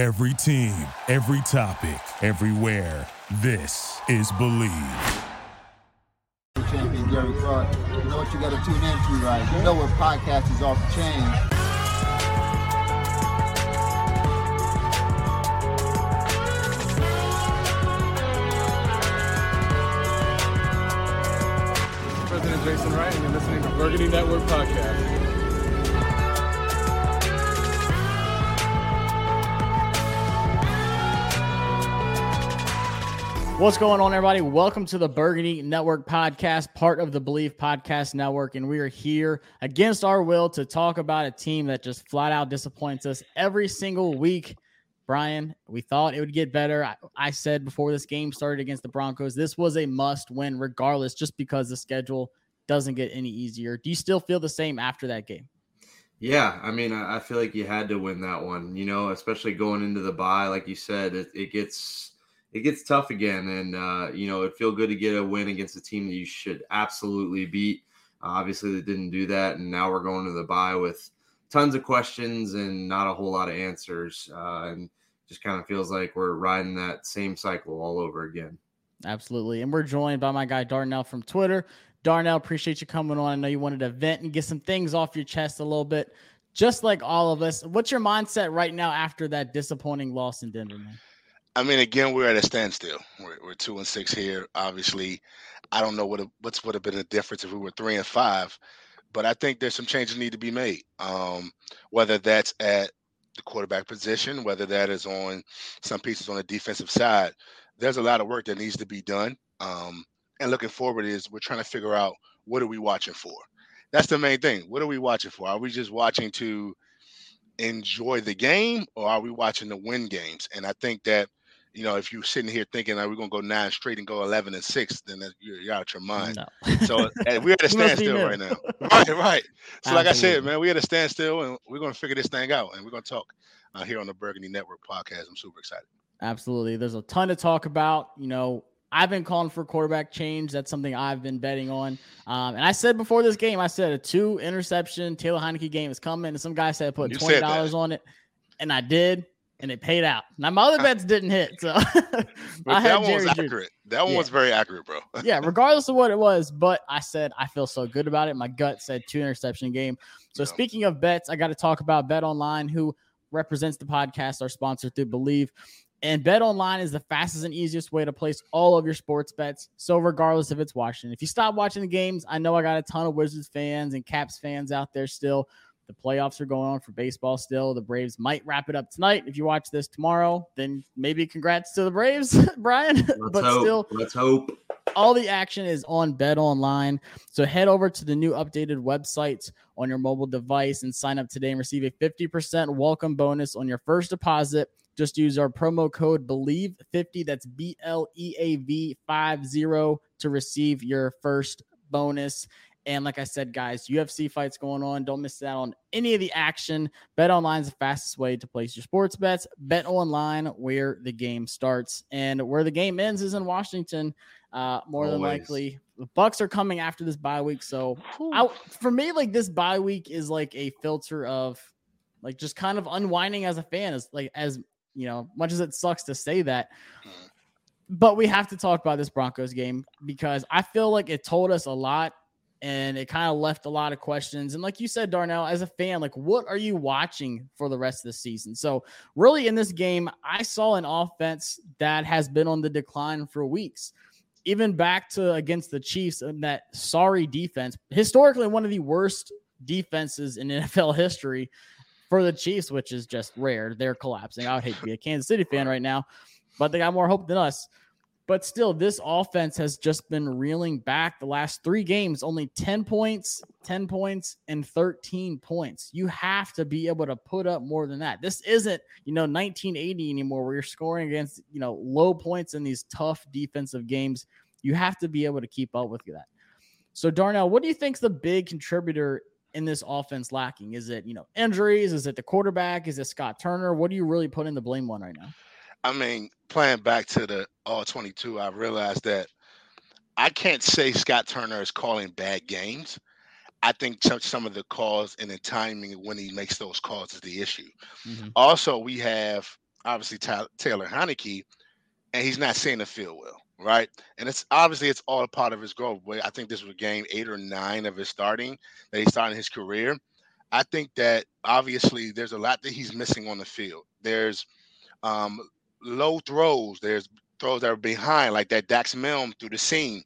Every team, every topic, everywhere. This is Bleav. Champion Gary Clark. You know what you got to tune into, right? You know what podcast is off the chain. President Jason Wright, and you're listening to Burgundy Network Podcast. What's going on, everybody? Welcome to the Burgundy Network podcast, part of the Bleav Podcast Network. And we are here against our will to talk about a team that just flat out disappoints us every single week. Brian, we thought it would get better. I, I said before this game started against the Broncos, this was a must win, regardless, just because the schedule doesn't get any easier. Do you still feel the same after that game? Yeah, I mean, I feel like you had to win that one, you know, especially going into the bye. Like you said, it, it gets it gets tough again. And, uh, you know, it feel good to get a win against a team that you should absolutely beat. Uh, obviously, they didn't do that. And now we're going to the bye with tons of questions and not a whole lot of answers. Uh, and just kind of feels like we're riding that same cycle all over again. Absolutely. And we're joined by my guy, Darnell from Twitter. Darnell, appreciate you coming on. I know you wanted to vent and get some things off your chest a little bit, just like all of us. What's your mindset right now after that disappointing loss in Denver, man? I mean, again, we're at a standstill. We're, we're two and six here. Obviously, I don't know what what's would have been the difference if we were three and five, but I think there's some changes need to be made. Um, whether that's at the quarterback position, whether that is on some pieces on the defensive side, there's a lot of work that needs to be done. Um, and looking forward is we're trying to figure out what are we watching for. That's the main thing. What are we watching for? Are we just watching to enjoy the game, or are we watching to win games? And I think that you know, if you're sitting here thinking that we're gonna go nine straight and go eleven and six, then you're, you're out your mind. No. so we're at a standstill right now. Right, right. So, Absolutely. like I said, man, we're at a standstill, and we're gonna figure this thing out, and we're gonna talk uh, here on the Burgundy Network podcast. I'm super excited. Absolutely. There's a ton to talk about. You know, I've been calling for quarterback change. That's something I've been betting on. Um, and I said before this game, I said a two interception Taylor Heinicke game is coming. And some guy said put twenty dollars on it, and I did and it paid out. Now my other bets didn't hit, so I that one was accurate. That one yeah. was very accurate, bro. yeah, regardless of what it was, but I said I feel so good about it. My gut said two interception game. So yeah. speaking of bets, I got to talk about Bet Online, who represents the podcast, our sponsor through Bleav. And Bet Online is the fastest and easiest way to place all of your sports bets. So regardless if it's watching, if you stop watching the games, I know I got a ton of Wizards fans and Caps fans out there still the playoffs are going on for baseball still. The Braves might wrap it up tonight. If you watch this tomorrow, then maybe congrats to the Braves, Brian. Let's but hope. still, let's hope. All the action is on Bet Online. So head over to the new updated website on your mobile device and sign up today and receive a 50% welcome bonus on your first deposit. Just use our promo code BLEAV50. That's B L E A V 50 to receive your first bonus. And like I said, guys, UFC fights going on. Don't miss out on any of the action. Bet online is the fastest way to place your sports bets. Bet online where the game starts and where the game ends is in Washington. Uh, more Always. than likely, the Bucks are coming after this bye week. So, I, for me, like this bye week is like a filter of like just kind of unwinding as a fan. Is like as you know, much as it sucks to say that. But we have to talk about this Broncos game because I feel like it told us a lot and it kind of left a lot of questions. And like you said, Darnell, as a fan, like what are you watching for the rest of the season? So, really, in this game, I saw an offense that has been on the decline for weeks. Even back to against the Chiefs and that sorry defense, historically one of the worst defenses in NFL history for the Chiefs, which is just rare. They're collapsing. I would hate to be a Kansas City fan right now, but they got more hope than us. But still, this offense has just been reeling back the last three games, only 10 points, 10 points, and 13 points. You have to be able to put up more than that. This isn't, you know, 1980 anymore where you're scoring against, you know, low points in these tough defensive games. You have to be able to keep up with that. So, Darnell, what do you think's the big contributor in this offense lacking? Is it, you know, injuries? Is it the quarterback? Is it Scott Turner? What do you really put in the blame on right now? I mean, playing back to the all 22, I realized that I can't say Scott Turner is calling bad games. I think some of the calls and the timing when he makes those calls is the issue. Mm-hmm. Also, we have obviously Taylor Heinicke, and he's not seeing the field well, right? And it's obviously it's all a part of his growth. But I think this was game eight or nine of his starting that he started his career. I think that obviously there's a lot that he's missing on the field. There's um, low throws. There's throws that are behind, like that Dax Milne through the seam.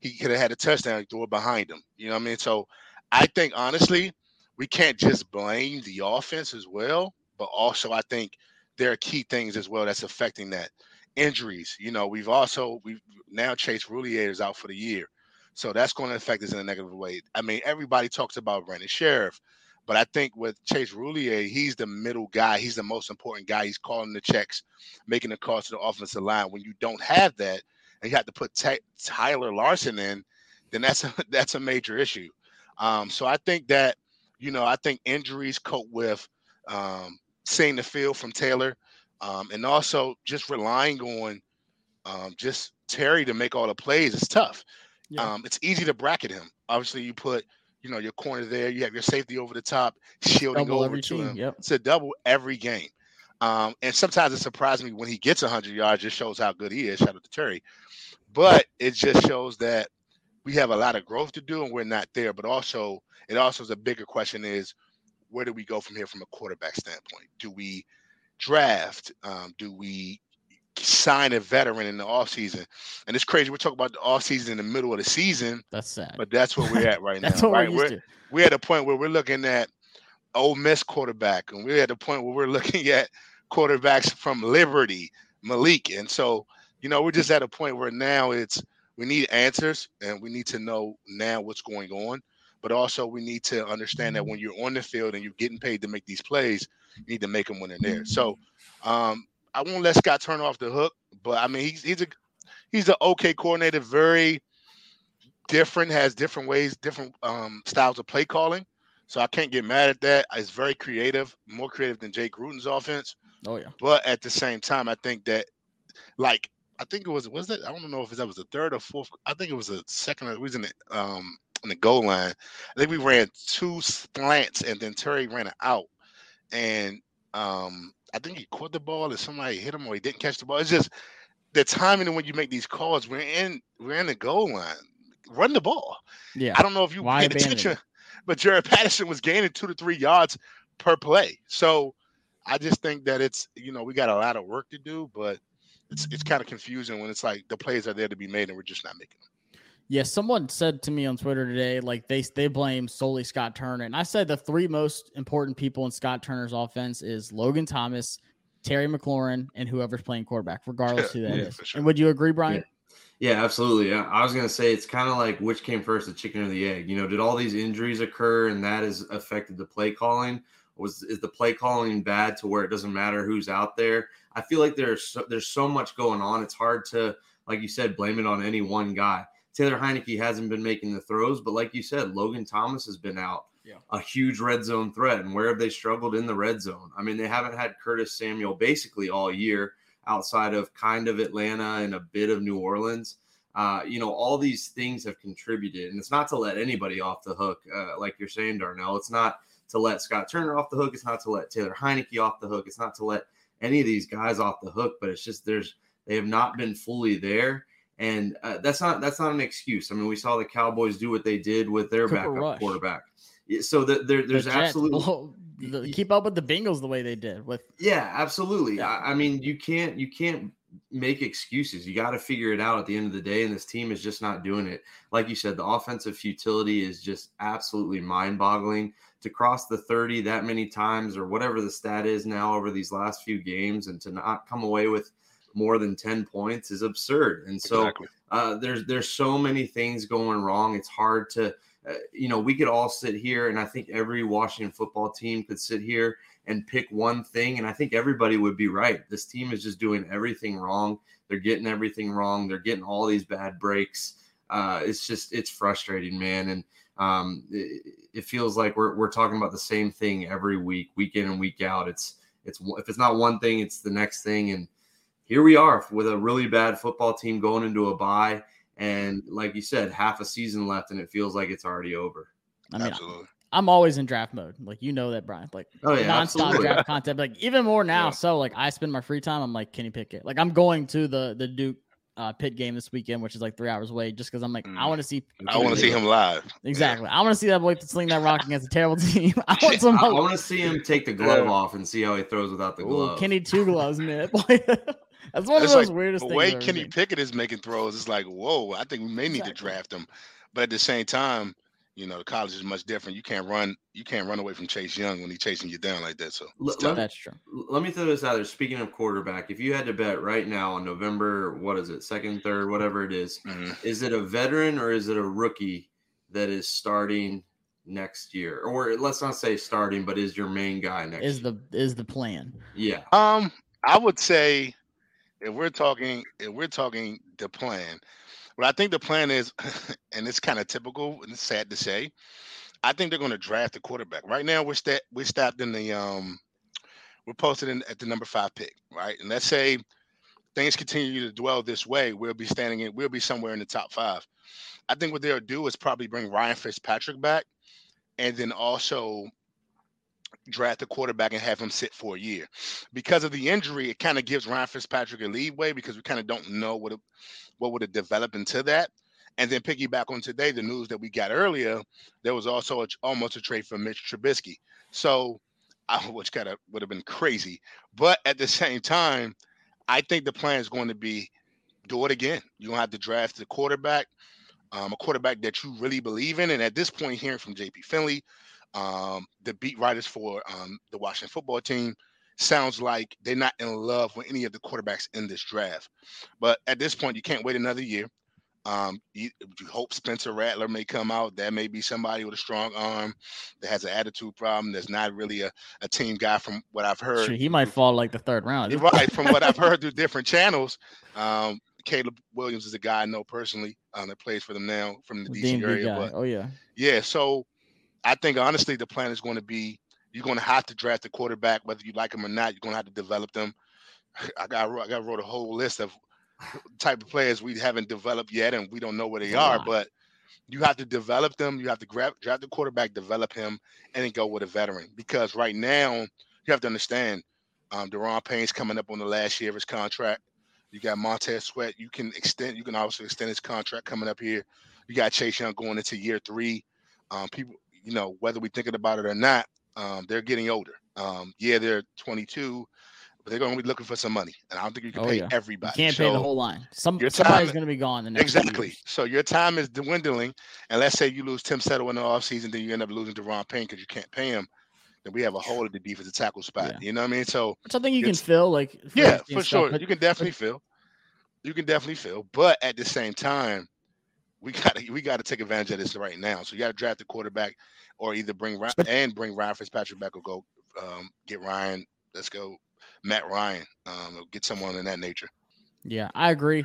He could have had a touchdown, throw it behind him. You know what I mean? So I think honestly, we can't just blame the offense as well, but also I think there are key things as well that's affecting that. Injuries, you know, we've also we've now Chase Roullier is out for the year. So that's going to affect us in a negative way. I mean, everybody talks about Brandon Scherff, but I think with Chase Roullier, he's the middle guy. He's the most important guy. He's calling the checks, making the calls to the offensive line. When you don't have that, and you have to put Ty- Tyler Larson in, then that's a, that's a major issue. Um, so I think that you know I think injuries cope with um, seeing the field from Taylor, um, and also just relying on um, just Terry to make all the plays is tough. Yeah. Um, it's easy to bracket him. Obviously, you put you know your corner there, you have your safety over the top, shielding double over to team. him. Yep. It's a double every game. Um, and sometimes it surprises me when he gets 100 yards, just shows how good he is. Shout out to Terry. But it just shows that we have a lot of growth to do and we're not there. But also, it also is a bigger question is where do we go from here from a quarterback standpoint? Do we draft? Um, do we sign a veteran in the offseason? And it's crazy. We're talking about the offseason in the middle of the season. That's sad. But that's where we're at right now. Right? We're, we're, we're at a point where we're looking at Ole Miss quarterback, and we're at the point where we're looking at quarterbacks from Liberty, Malik. And so, you know, we're just at a point where now it's we need answers and we need to know now what's going on but also we need to understand that when you're on the field and you're getting paid to make these plays, you need to make them when they're there. So um, I won't let Scott Turner off the hook, but I mean he's he's a he's an okay coordinator, very different, has different ways, different um, styles of play calling. So I can't get mad at that. It's very creative, more creative than Jay Gruden's offense. Oh yeah. But at the same time, I think that like I think it was was it I don't know if that was the third or fourth. I think it was a second. It was in the um on the goal line. I think we ran two slants and then Terry ran it out. And um, I think he caught the ball and somebody hit him or he didn't catch the ball. It's just the timing when you make these calls, we're in we're in the goal line. Run the ball. Yeah. I don't know if you Why paid attention, but Jaret Patterson was gaining two to three yards per play. So I just think that it's you know we got a lot of work to do, but it's it's kind of confusing when it's like the plays are there to be made and we're just not making them. Yeah, someone said to me on Twitter today, like they they blame solely Scott Turner, and I said the three most important people in Scott Turner's offense is Logan Thomas, Terry McLaurin, and whoever's playing quarterback, regardless who that yeah, is. Sure. And would you agree, Brian? Yeah. yeah absolutely. I was gonna say it's kind of like which came first, the chicken or the egg. You know, did all these injuries occur and that has affected the play calling? Was is the play calling bad to where it doesn't matter who's out there? I feel like there's so, there's so much going on. It's hard to, like you said, blame it on any one guy. Taylor Heinicke hasn't been making the throws, but like you said, Logan Thomas has been out. Yeah. A huge red zone threat. And where have they struggled in the red zone? I mean, they haven't had Curtis Samuel basically all year outside of kind of Atlanta and a bit of New Orleans. Uh, you know, all these things have contributed. And it's not to let anybody off the hook, uh, like you're saying, Darnell. It's not to let Scott Turner off the hook. It's not to let Taylor Heinicke off the hook. It's not to let any of these guys off the hook, but it's just there's they have not been fully there and uh, that's not that's not an excuse. I mean, we saw the Cowboys do what they did with their Cooper backup Rush. quarterback. So the, there, there's the absolutely keep up with the Bengals the way they did with. Yeah, absolutely. Yeah. I, I mean, you can't you can't make excuses. You got to figure it out at the end of the day, and this team is just not doing it. Like you said, the offensive futility is just absolutely mind-boggling. To cross the 30 that many times, or whatever the stat is now over these last few games, and to not come away with more than 10 points is absurd. And so exactly. uh, there's there's so many things going wrong. It's hard to uh, you know, we could all sit here and I think every Washington football team could sit here and pick one thing and I think everybody would be right. This team is just doing everything wrong. They're getting everything wrong. They're getting all these bad breaks. Uh, it's just it's frustrating, man. And um, it, it, feels like we're, we're talking about the same thing every week, week in and week out. It's it's if it's not one thing, it's the next thing. And here we are with a really bad football team going into a bye. And like you said, half a season left, and it feels like it's already over. I mean, Absolutely. I'm always in draft mode. Like you know that, Brian. Like Oh yeah, nonstop absolutely. draft content. Like even more now. Yeah. So like I spend my free time. I'm like Kenny Pickett. Like I'm going to the the Duke uh, Pitt game this weekend, which is like three hours away, just because I'm like I Mm. want to see. I want to see him live. Exactly. I want to see that boy sling that rock against a terrible team. I want I, some. want to see him take the glove Yeah. off and see how he throws without the Ooh, glove. Kenny two gloves, man. Like, That's one of It's those like weirdest the things. way I've Kenny seen. Pickett is making throws, it's like, whoa, I think we may need to draft him. But at the same time, you know, the college is much different. You can't run, you can't run away from Chase Young when he's chasing you down like that. So L- let. That's true. let me throw this out there. Speaking of quarterback, if you had to bet right now on November, what is it, second, third, whatever it is, Mhm. is it a veteran or is it a rookie that is starting next year? Or let's not say starting, but is your main guy next Is year? the is the plan? yeah. Um, I would say if we're talking, if we're talking the plan, what I think the plan is, and it's kind of typical and sad to say, I think they're going to draft a quarterback. Right now, we're sta- we're stopped in the um, we're posted in at the number five pick, right? And let's say things continue to dwell this way, we'll be standing in, we'll be somewhere in the top five. I think what they'll do is probably bring Ryan Fitzpatrick back, and then also draft a quarterback and have him sit for a year. Because of the injury, it kind of gives Ryan Fitzpatrick a leeway because we kind of don't know what it, what would have developed into that. And then piggyback on today, the news that we got earlier, there was also a, almost a trade for Mitch Trubisky. So, which kind of would have been crazy. But at the same time, I think the plan is going to be do it again. You're gonna have to draft the quarterback, um, a quarterback that you really believe in. And at this point, hearing from JP Finley, um, the beat writers for um, the Washington football team, sounds like they're not in love with any of the quarterbacks in this draft. But at this point, you can't wait another year. Um, you, you hope Spencer Rattler may come out. That may be somebody with a strong arm that has an attitude problem. That's not really a, a team guy, from what I've heard. Shoot, he might fall like the third round. Right. From what I've heard through different channels, um, Caleb Williams is a guy I know personally um, that plays for them now from the DC area. But Oh yeah. yeah, so I think honestly the plan is going to be you're going to have to draft a quarterback, whether you like him or not. You're going to have to develop them. I got I got wrote a whole list of type of players we haven't developed yet, and we don't know where they a are. But you have to develop them. You have to grab draft the quarterback, develop him, and then go with a veteran. Because right now you have to understand, um, Daron Payne's coming up on the last year of his contract. You got Montez Sweat. You can extend. You can also extend his contract coming up here. You got Chase Young going into year three. Um, people, you know, whether we're thinking about it or not, um, they're getting older. Um, yeah, they're 22, but they're going to be looking for some money, and I don't think you can Oh, pay yeah. You everybody. can't pay the whole line. Some your somebody's going to be gone the next. Exactly. So your time is dwindling, and let's say you lose Tim Settle in the offseason, then you end up losing Daron Payne because you can't pay him. Then we have a hole at the defensive tackle spot. Yeah. You know what I mean? So think you can fill. Like yeah, for stuff, sure, but you can definitely feel. You can definitely feel, but at the same time, we got to we got to take advantage of this right now. So you got to draft a quarterback, or either bring Ryan and bring Ryan Fitzpatrick back, or go um, get Ryan. Let's go, Matt Ryan. Um, get someone in that nature. Yeah, I agree.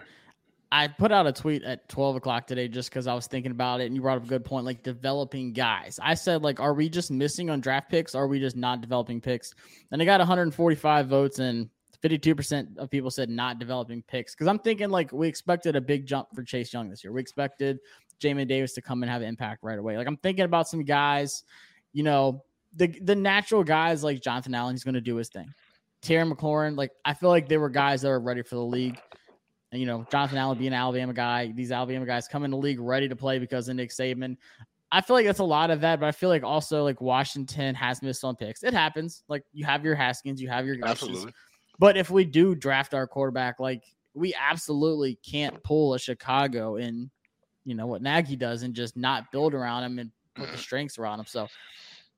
I put out a tweet at 12 o'clock today just because I was thinking about it, and you brought up a good point, like developing guys. I said, like, are we just missing on draft picks? Are we just not developing picks? And I got 145 votes, and 52% of people said not developing picks. Because I'm thinking, like, we expected a big jump for Chase Young this year. We expected Jamin Davis to come and have an impact right away. Like, I'm thinking about some guys, you know, the the natural guys like Jonathan Allen, he's going to do his thing. Terry McLaurin, like, I feel like they were guys that are ready for the league. And, you know, Jonathan Allen being an Alabama guy, these Alabama guys come in the league ready to play because of Nick Saban. I feel like that's a lot of that, but I feel like also like Washington has missed on picks. It happens. Like you have your Haskins, you have your. Absolutely. But if we do draft our quarterback, like we absolutely can't pull a Chicago in, you know, what Nagy does and just not build around him and put the strengths around him. So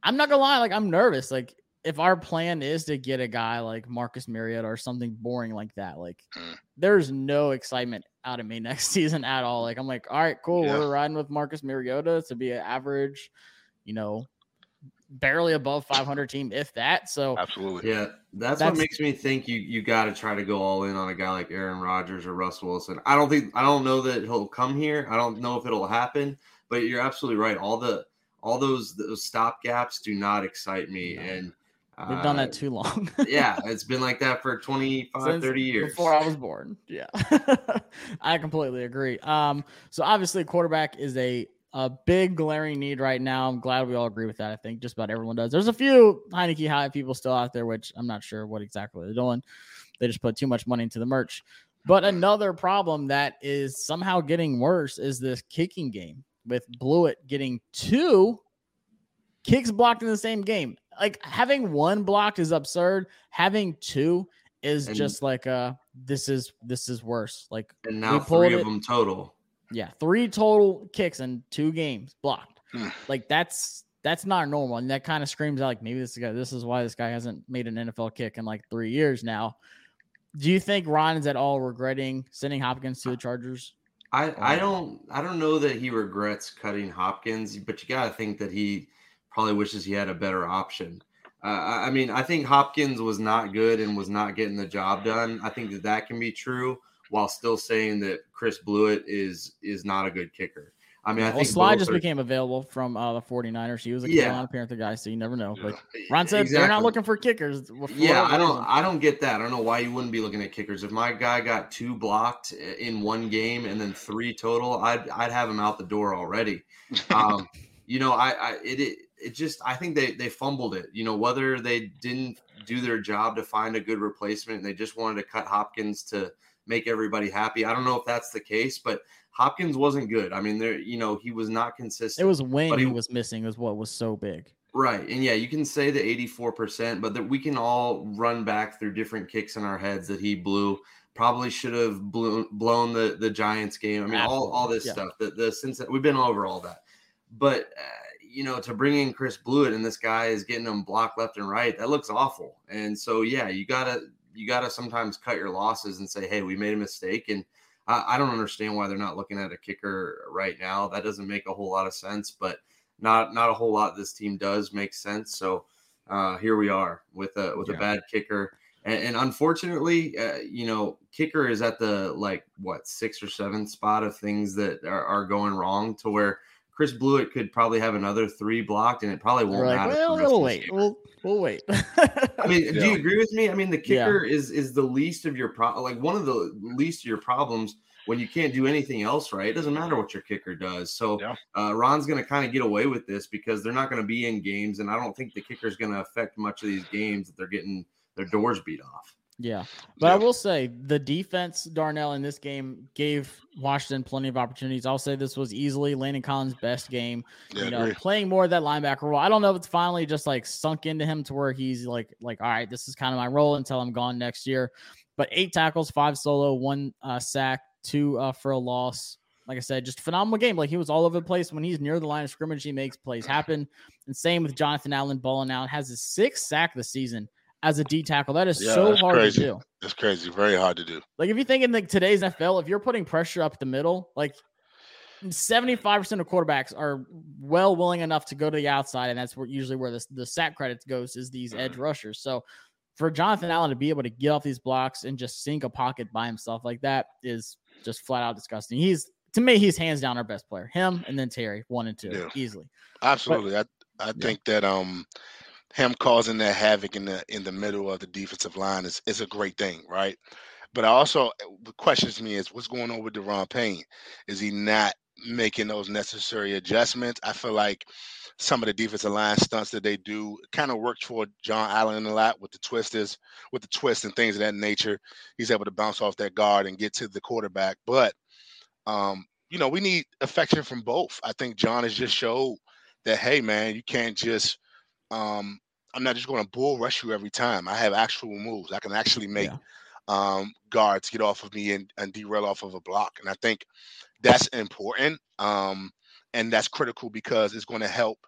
I'm not gonna lie, like I'm nervous. Like if our plan is to get a guy like Marcus Mariota or something boring like that, like Mm. there's no excitement out of me next season at all. Like I'm like, all right, cool, Yeah. we're riding with Marcus Mariota to be an average, you know, barely above 500 team, if that. So Absolutely. Yeah, that's, That's- what makes me think you you got to try to go all in on a guy like Aaron Rodgers or Russ Wilson. I don't think I don't know that he'll come here. I don't know if it'll happen, but you're absolutely right. All the all those those stop gaps do not excite me, No. and we've done uh, that too long. yeah, it's been like that for 25, Since 30 years. before I was born. Yeah, I completely agree. Um, so obviously, quarterback is a a big glaring need right now. I'm glad we all agree with that. I think just about everyone does. There's a few Heinicke high people still out there, which I'm not sure what exactly they're doing. They just put too much money into the merch. But another problem that is somehow getting worse is this kicking game with Blewitt getting two kicks blocked in the same game. Like having one blocked is absurd. Having two is And- just like uh this is this is worse. Like And now three of it- them total. Yeah, three total kicks in two games blocked. Like that's that's not normal, and that kind of screams out like maybe this guy. This is why this guy hasn't made an NFL kick in like three years now. Do you think Ron is at all regretting sending Hopkins to the Chargers? I, I don't I don't know that he regrets cutting Hopkins, but you got to think that he probably wishes he had a better option. Uh, I I mean, I think Hopkins was not good and was not getting the job done. I think that that can be true while still saying that Chris Blewitt is is not a good kicker. I mean, I well, think Slye just are- became available from uh, the 49ers. He was a Yeah. Carolina Panther guy, so you never know. But Ron said they're not looking for kickers. for Yeah, I don't reason. I don't get that. I don't know why you wouldn't be looking at kickers. If my guy got two blocked in one game and then three total, I'd I'd have him out the door already. Um, you know, I, I it, it it just I think they they fumbled it. You know, whether they didn't do their job to find a good replacement and they just wanted to cut Hopkins to make everybody happy. I don't know if that's the case, but Hopkins wasn't good. I mean, there you know, he was not consistent. It was when But he he- was missing is what was so big. Right. And yeah, you can say the 84%, but that we can all run back through different kicks in our heads that he blew. Probably should have blew, blown the the Giants game. I mean, all, all this Absolutely, stuff. The, the since we've been over all that. But uh, you know, to bring in Chris Blewitt and this guy is getting him blocked left and right, that looks awful. And so yeah, you gotta you gotta sometimes cut your losses and say, hey, we made a mistake. And I, I don't understand why they're not looking at a kicker right now. That doesn't make a whole lot of sense, but not not a whole lot this team does make sense. So uh, here we are with a with Yeah. a bad kicker, and, and unfortunately, uh, you know, kicker is at the like what six or seven spot of things that are, are going wrong to where Chris Blewitt could probably have another three blocked, and it probably won't We're like, matter. well, we'll wait. We'll we'll wait. I mean, do you agree with me? I mean, the Yeah. kicker is is the least of your pro like one of the least of your problems when you can't do anything else right. It doesn't matter what your kicker does. So Yeah. uh, Ron's going to kind of get away with this because they're not going to be in games, and I don't think the kicker is going to affect much of these games that they're getting their doors beat off. Yeah. But I will say the defense, Darnell, in this game gave Washington plenty of opportunities. I'll say this was easily Landon Collins' best game. Yeah, you know, playing more of that linebacker role. I don't know if it's finally just like sunk into him to where he's like, like, all right, this is kind of my role until I'm gone next year. But eight tackles, five solo, one uh, sack, two uh, for a loss. Like I said, just phenomenal game. Like he was all over the place. When he's near the line of scrimmage, he makes plays happen. And same with Jonathan Allen balling out. Has his sixth sack this season as a D tackle. That is Yeah, so hard crazy. to do. That's crazy. Very hard to do. Like if you think in like today's NFL, if you're putting pressure up the middle, like 75% of quarterbacks are well willing enough to go to the outside, and that's where usually where the, the sack credits goes is these edge rushers. So for Jonathan Allen to be able to get off these blocks and just sink a pocket by himself like that is just flat out disgusting. He's to me, he's hands down our best player. Him and then Terry, one and two, Yeah. easily. Absolutely. I I think that um him causing that havoc in the in the middle of the defensive line is is a great thing, right? But I also what questions me is what's going on with Daron Payne? Is he not making those necessary adjustments? I feel like some of the defensive line stunts that they do kind of worked for John Allen a lot with the twisters, with the twists and things of that nature. He's able to bounce off that guard and get to the quarterback. But um, you know, we need affection from both. I think John has just showed that hey man, you can't just um I'm not just going to bull rush you every time. I have actual moves. I can actually make Yeah. um guards get off of me and, and derail off of a block. And I think that's important. Um and that's critical because it's going to help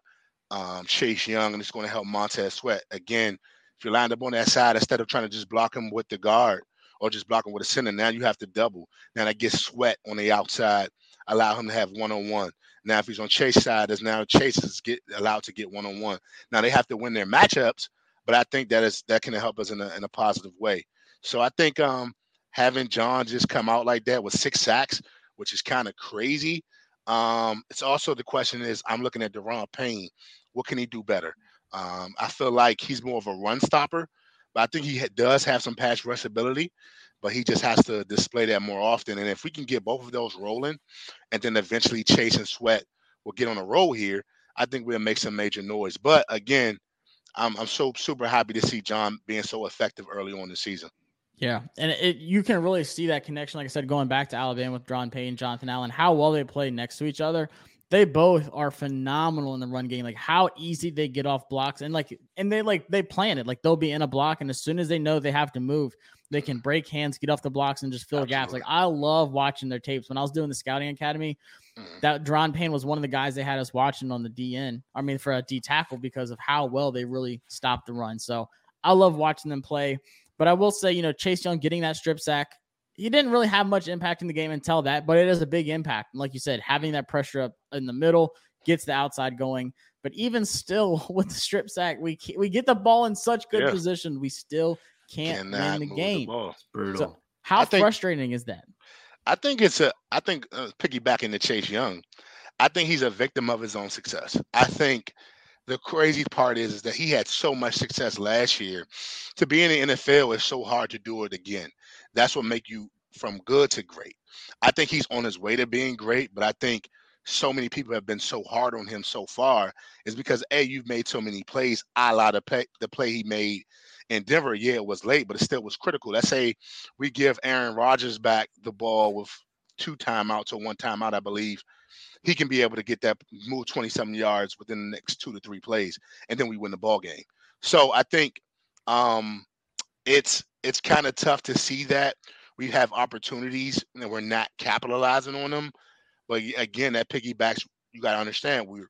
um Chase Young and it's going to help Montez Sweat. Again, if you're lined up on that side, instead of trying to just block him with the guard or just block him with a center, now you have to double. Now that gets Sweat on the outside, allow him to have one on one. Now, if he's on Chase side, is now Chase is get allowed to get one on one. Now they have to win their matchups, but I think that is that can help us in a in a positive way. So I think um having John just come out like that with six sacks, which is kind of crazy. Um, it's also the question is I'm looking at Daron Payne. What can he do better? Um, I feel like he's more of a run stopper, but I think he ha- does have some pass rush ability, but he just has to display that more often. And if we can get both of those rolling, and then eventually Chase and Sweat will get on a roll here, I think we'll make some major noise. But again, I'm I'm so super happy to see John being so effective early on the season. Yeah, and it, you can really see that connection. Like I said, going back to Alabama with John Payne, Jonathan Allen, how well they play next to each other. They both are phenomenal in the run game. Like how easy they get off blocks, and like and they like they plan it. Like they'll be in a block, and as soon as they know they have to move, they can break hands, get off the blocks, and just fill Absolutely. gaps. Like I love watching their tapes. When I was doing the scouting academy, mm. that Daron Payne was one of the guys they had us watching on the DN. I mean, for a D tackle because of how well they really stopped the run. So I love watching them play. But I will say, you know, Chase Young getting that strip sack, he didn't really have much impact in the game until that, but it is a big impact. And like you said, having that pressure up in the middle gets the outside going. But even still, with the strip sack, we we get the ball in such good yeah. position, we still can't Cannot win the game. The it's brutal. So how think, frustrating is that? I think it's a. I think uh, piggybacking to Chase Young, I think he's a victim of his own success. I think the crazy part is, is that he had so much success last year. To be in the NFL is so hard to do it again. That's what make you from good to great. I think he's on his way to being great, but I think so many people have been so hard on him so far is because a you've made so many plays. A lot of play, the play he made in Denver, yeah, it was late, but it still was critical. Let's say we give Aaron Rodgers back the ball with two timeouts or one timeout, I believe he can be able to get that move 27 yards within the next two to three plays, and then we win the ball game. So I think um, it's it's kind of tough to see that we have opportunities and we're not capitalizing on them. But again, that piggybacks. You got to understand we're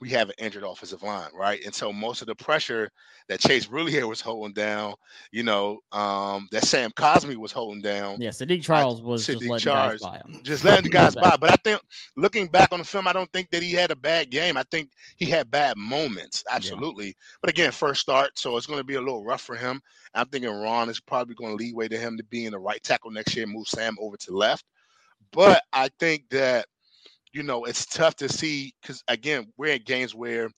we have an injured offensive line, right? And so most of the pressure that Chase really here was holding down, you know, um, that Sam Cosmi was holding down. Yeah, Saahdiq Charles was just letting Charles, guys by him. Just letting the guys by. But I think looking back on the film, I don't think that he had a bad game. I think he had bad moments, absolutely. Yeah. But again, first start, so it's going to be a little rough for him. I'm thinking Ron is probably going to lead way to him to be in the right tackle next year, move Sam over to left. But I think that you know, it's tough to see because again, we're at games where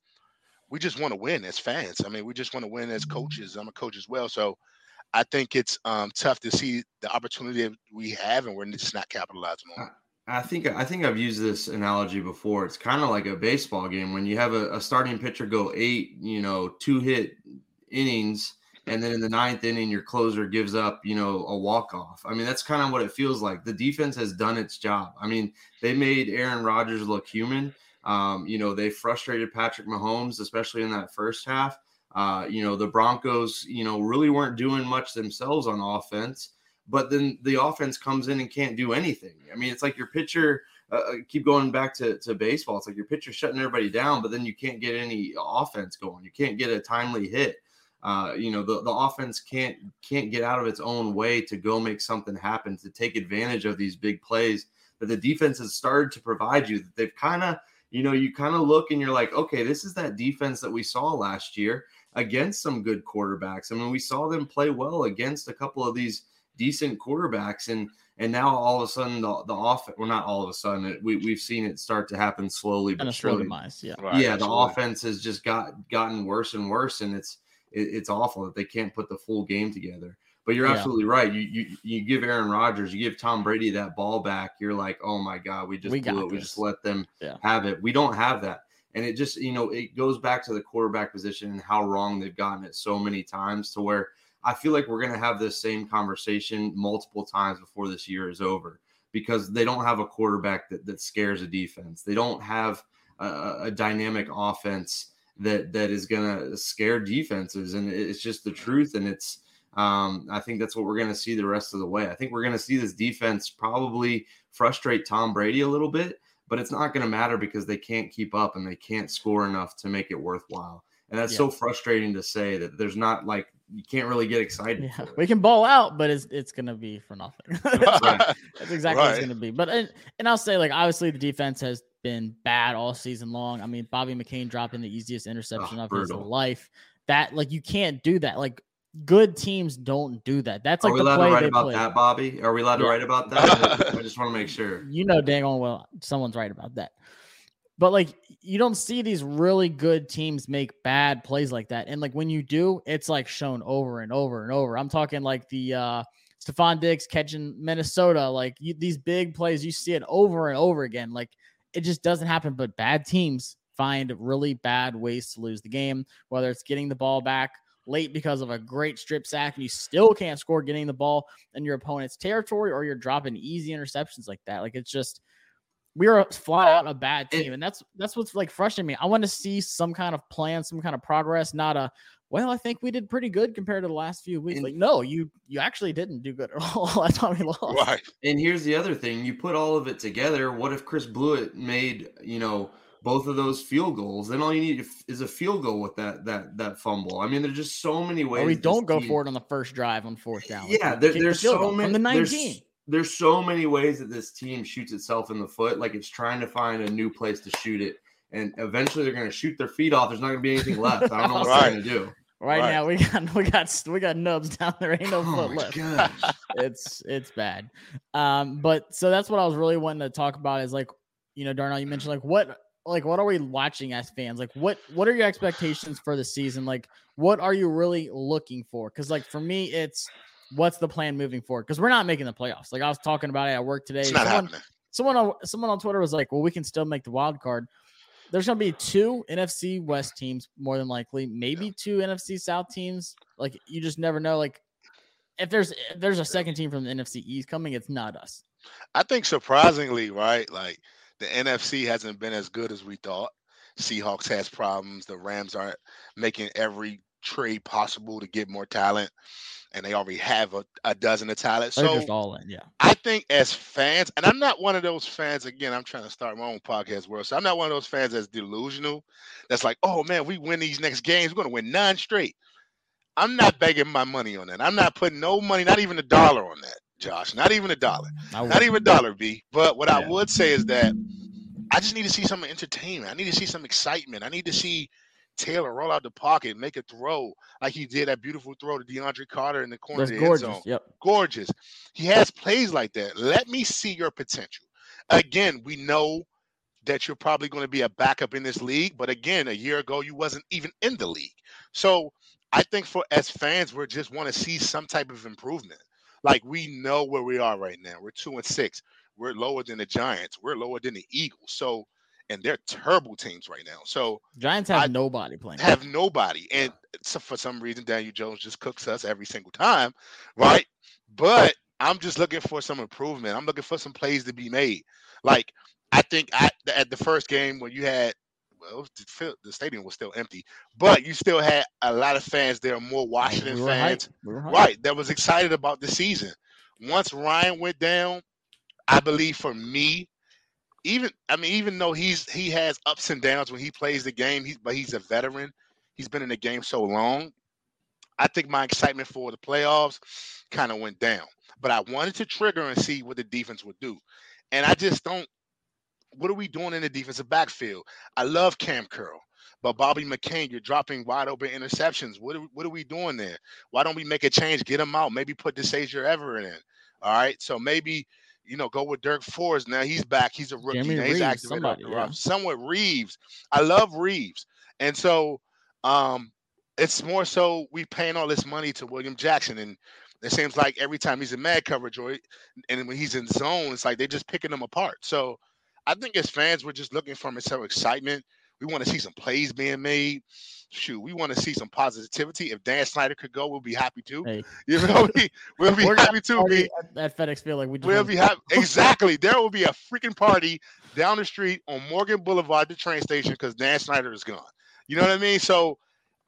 we just want to win as fans. I mean, we just want to win as mm-hmm. coaches. I'm a coach as well, so I think it's um, tough to see the opportunity we have, and we're just not capitalizing on. I think I think I've used this analogy before. It's kind of like a baseball game when you have a, a starting pitcher go eight, you know, two hit innings and then in the ninth inning your closer gives up you know a walk off i mean that's kind of what it feels like. The defense has done its job. I mean they made aaron rodgers look human. Um, you know they frustrated patrick mahomes especially in that first half. Uh, you know the broncos you know really weren't doing much themselves on offense but then the offense comes in and can't do anything. I mean it's like your pitcher uh, uh keep going back to, to baseball. It's like your pitcher shutting everybody down but then you can't get any offense going. You can't get a timely hit uh, you know the, the offense can't can't get out of its own way to go make something happen to take advantage of these big plays that the defense has started to provide you that they've kind of you know you kind of look and you're like okay this is that defense that we saw last year against some good quarterbacks. I mean we saw them play well against a couple of these decent quarterbacks and and now all of a sudden the, the off well not all of a sudden it, we, we've seen it start to happen slowly but surely. yeah. Right, yeah the offense has just got gotten worse and worse and it's it, it's awful that they can't put the full game together. But you're yeah. absolutely right. You, you you give Aaron Rodgers, you give Tom Brady that ball back. You're like, oh my god, we just we blew it. This. We just let them yeah. have it. We don't have that, and it just you know it goes back to the quarterback position and how wrong they've gotten it so many times to where I feel like we're going to have this same conversation multiple times before this year is over because they don't have a quarterback that, that scares a defense. They don't have a, a dynamic offense that that is going to scare defenses, and it's just the truth. And it's um, I think that's what we're going to see the rest of the way. I think we're going to see this defense probably frustrate Tom Brady a little bit, but it's not going to matter because they can't keep up and they can't score enough to make it worthwhile. And that's yeah. so frustrating to say that there's not like you can't really get excited. Yeah, we can ball out, but it's it's gonna be for nothing. that's, right. that's, exactly right. what it's gonna be. But and, and I'll say like obviously the defense has been bad all season long. I mean, Bobby McCain dropping the easiest interception oh, of brutal. his life. That like you can't do that. Like good teams don't do that. That's like Are we allowed to write about play. that, Bobby? Are we allowed yeah. to write about that? I just want to make sure. You know, dang on well, someone's right about that. But like you don't see these really good teams make bad plays like that. And like when you do, it's like shown over and over and over. I'm talking like the uh Stefon Diggs catching Minnesota, like you, these big plays, you see it over and over again. Like it just doesn't happen. But bad teams find really bad ways to lose the game, whether it's getting the ball back late because of a great strip sack and you still can't score getting the ball in your opponent's territory or you're dropping easy interceptions like that. Like it's just we are flat out a bad team. And that's that's what's like frustrating me. I want to see some kind of plan, some kind of progress, not a well, I think we did pretty good compared to the last few weeks. Like, no, you you actually didn't do good at all. That's why we lost. Right. And here's the other thing: you put all of it together. What if Chris Blewitt made you know both of those field goals? Then all you need is a field goal with that that that fumble. I mean, there's just so many ways. Or we don't go team... for it on the first drive on fourth down. Yeah, there, there's the so many. From the 19. There's, there's so many ways that this team shoots itself in the foot. Like it's trying to find a new place to shoot it. And eventually they're going to shoot their feet off. There's not going to be anything left. I don't know what right. they're going to do. Right, right, now we got we got we got nubs down there. Ain't no oh foot left. it's it's bad. Um, but so that's what I was really wanting to talk about is like, you know, Darnell, you mentioned like what like what are we watching as fans? Like what what are your expectations for the season? Like what are you really looking for? Because like for me, it's what's the plan moving forward? Because we're not making the playoffs. Like I was talking about it at work today. It's not someone, happening. Someone on someone on Twitter was like, "Well, we can still make the wild card." there's going to be two NFC West teams more than likely, maybe yeah. two NFC South teams. Like you just never know. Like if there's if there's a second team from the NFC East coming, it's not us. I think surprisingly, right? Like the NFC hasn't been as good as we thought. Seahawks has problems. The Rams aren't making every trade possible to get more talent and they already have a, a dozen of talent. So just all in, yeah. I think as fans, and I'm not one of those fans. Again, I'm trying to start my own podcast world, so I'm not one of those fans that's delusional. That's like, oh man, we win these next games, we're gonna win nine straight. I'm not begging my money on that. I'm not putting no money, not even a dollar on that, Josh. Not even a dollar. Mm, not even a dollar, B. But what yeah. I would say is that I just need to see some entertainment. I need to see some excitement. I need to see Taylor roll out the pocket, make a throw like he did that beautiful throw to DeAndre Carter in the corner That's of the gorgeous. end zone. Yep. Gorgeous. He has plays like that. Let me see your potential. Again, we know that you're probably going to be a backup in this league, but again, a year ago you wasn't even in the league. So I think for as fans, we just want to see some type of improvement. Like we know where we are right now. We're two and six. We're lower than the Giants. We're lower than the Eagles. So and they're terrible teams right now. So Giants have I nobody playing. Have nobody, and so for some reason Daniel Jones just cooks us every single time, right? But I'm just looking for some improvement. I'm looking for some plays to be made. Like I think at the first game when you had well, the stadium was still empty, but you still had a lot of fans there, more Washington we fans, we right? That was excited about the season. Once Ryan went down, I believe for me, even I mean, even though he's he has ups and downs when he plays the game, he's but he's a veteran. He's been in the game so long. I think my excitement for the playoffs kind of went down. But I wanted to trigger and see what the defense would do. And I just don't what are we doing in the defensive backfield? I love Kam Curl. But Bobby McCain, you're dropping wide open interceptions. What are, what are we doing there? Why don't we make a change? Get him out. Maybe put Deshazor Everett in. All right. So maybe you know, go with Dirk Forrest. Now he's back. He's a rookie. Now he's active somebody, yeah. somewhat Reeves. I love Reeves. And so um it's more so we paying all this money to William Jackson. And it seems like every time he's in mad coverage or and when he's in zone, it's like they're just picking him apart. So I think as fans, we're just looking for some excitement. We want to see some plays being made shoot, we want to see some positivity. If Dan Snyder could go, we'll be happy too. Hey. You know, we, will be happy too. Be at, FedEx Field like we will be happy. exactly. There will be a freaking party down the street on Morgan Boulevard, the train station, because Dan Snyder is gone. You know what I mean? So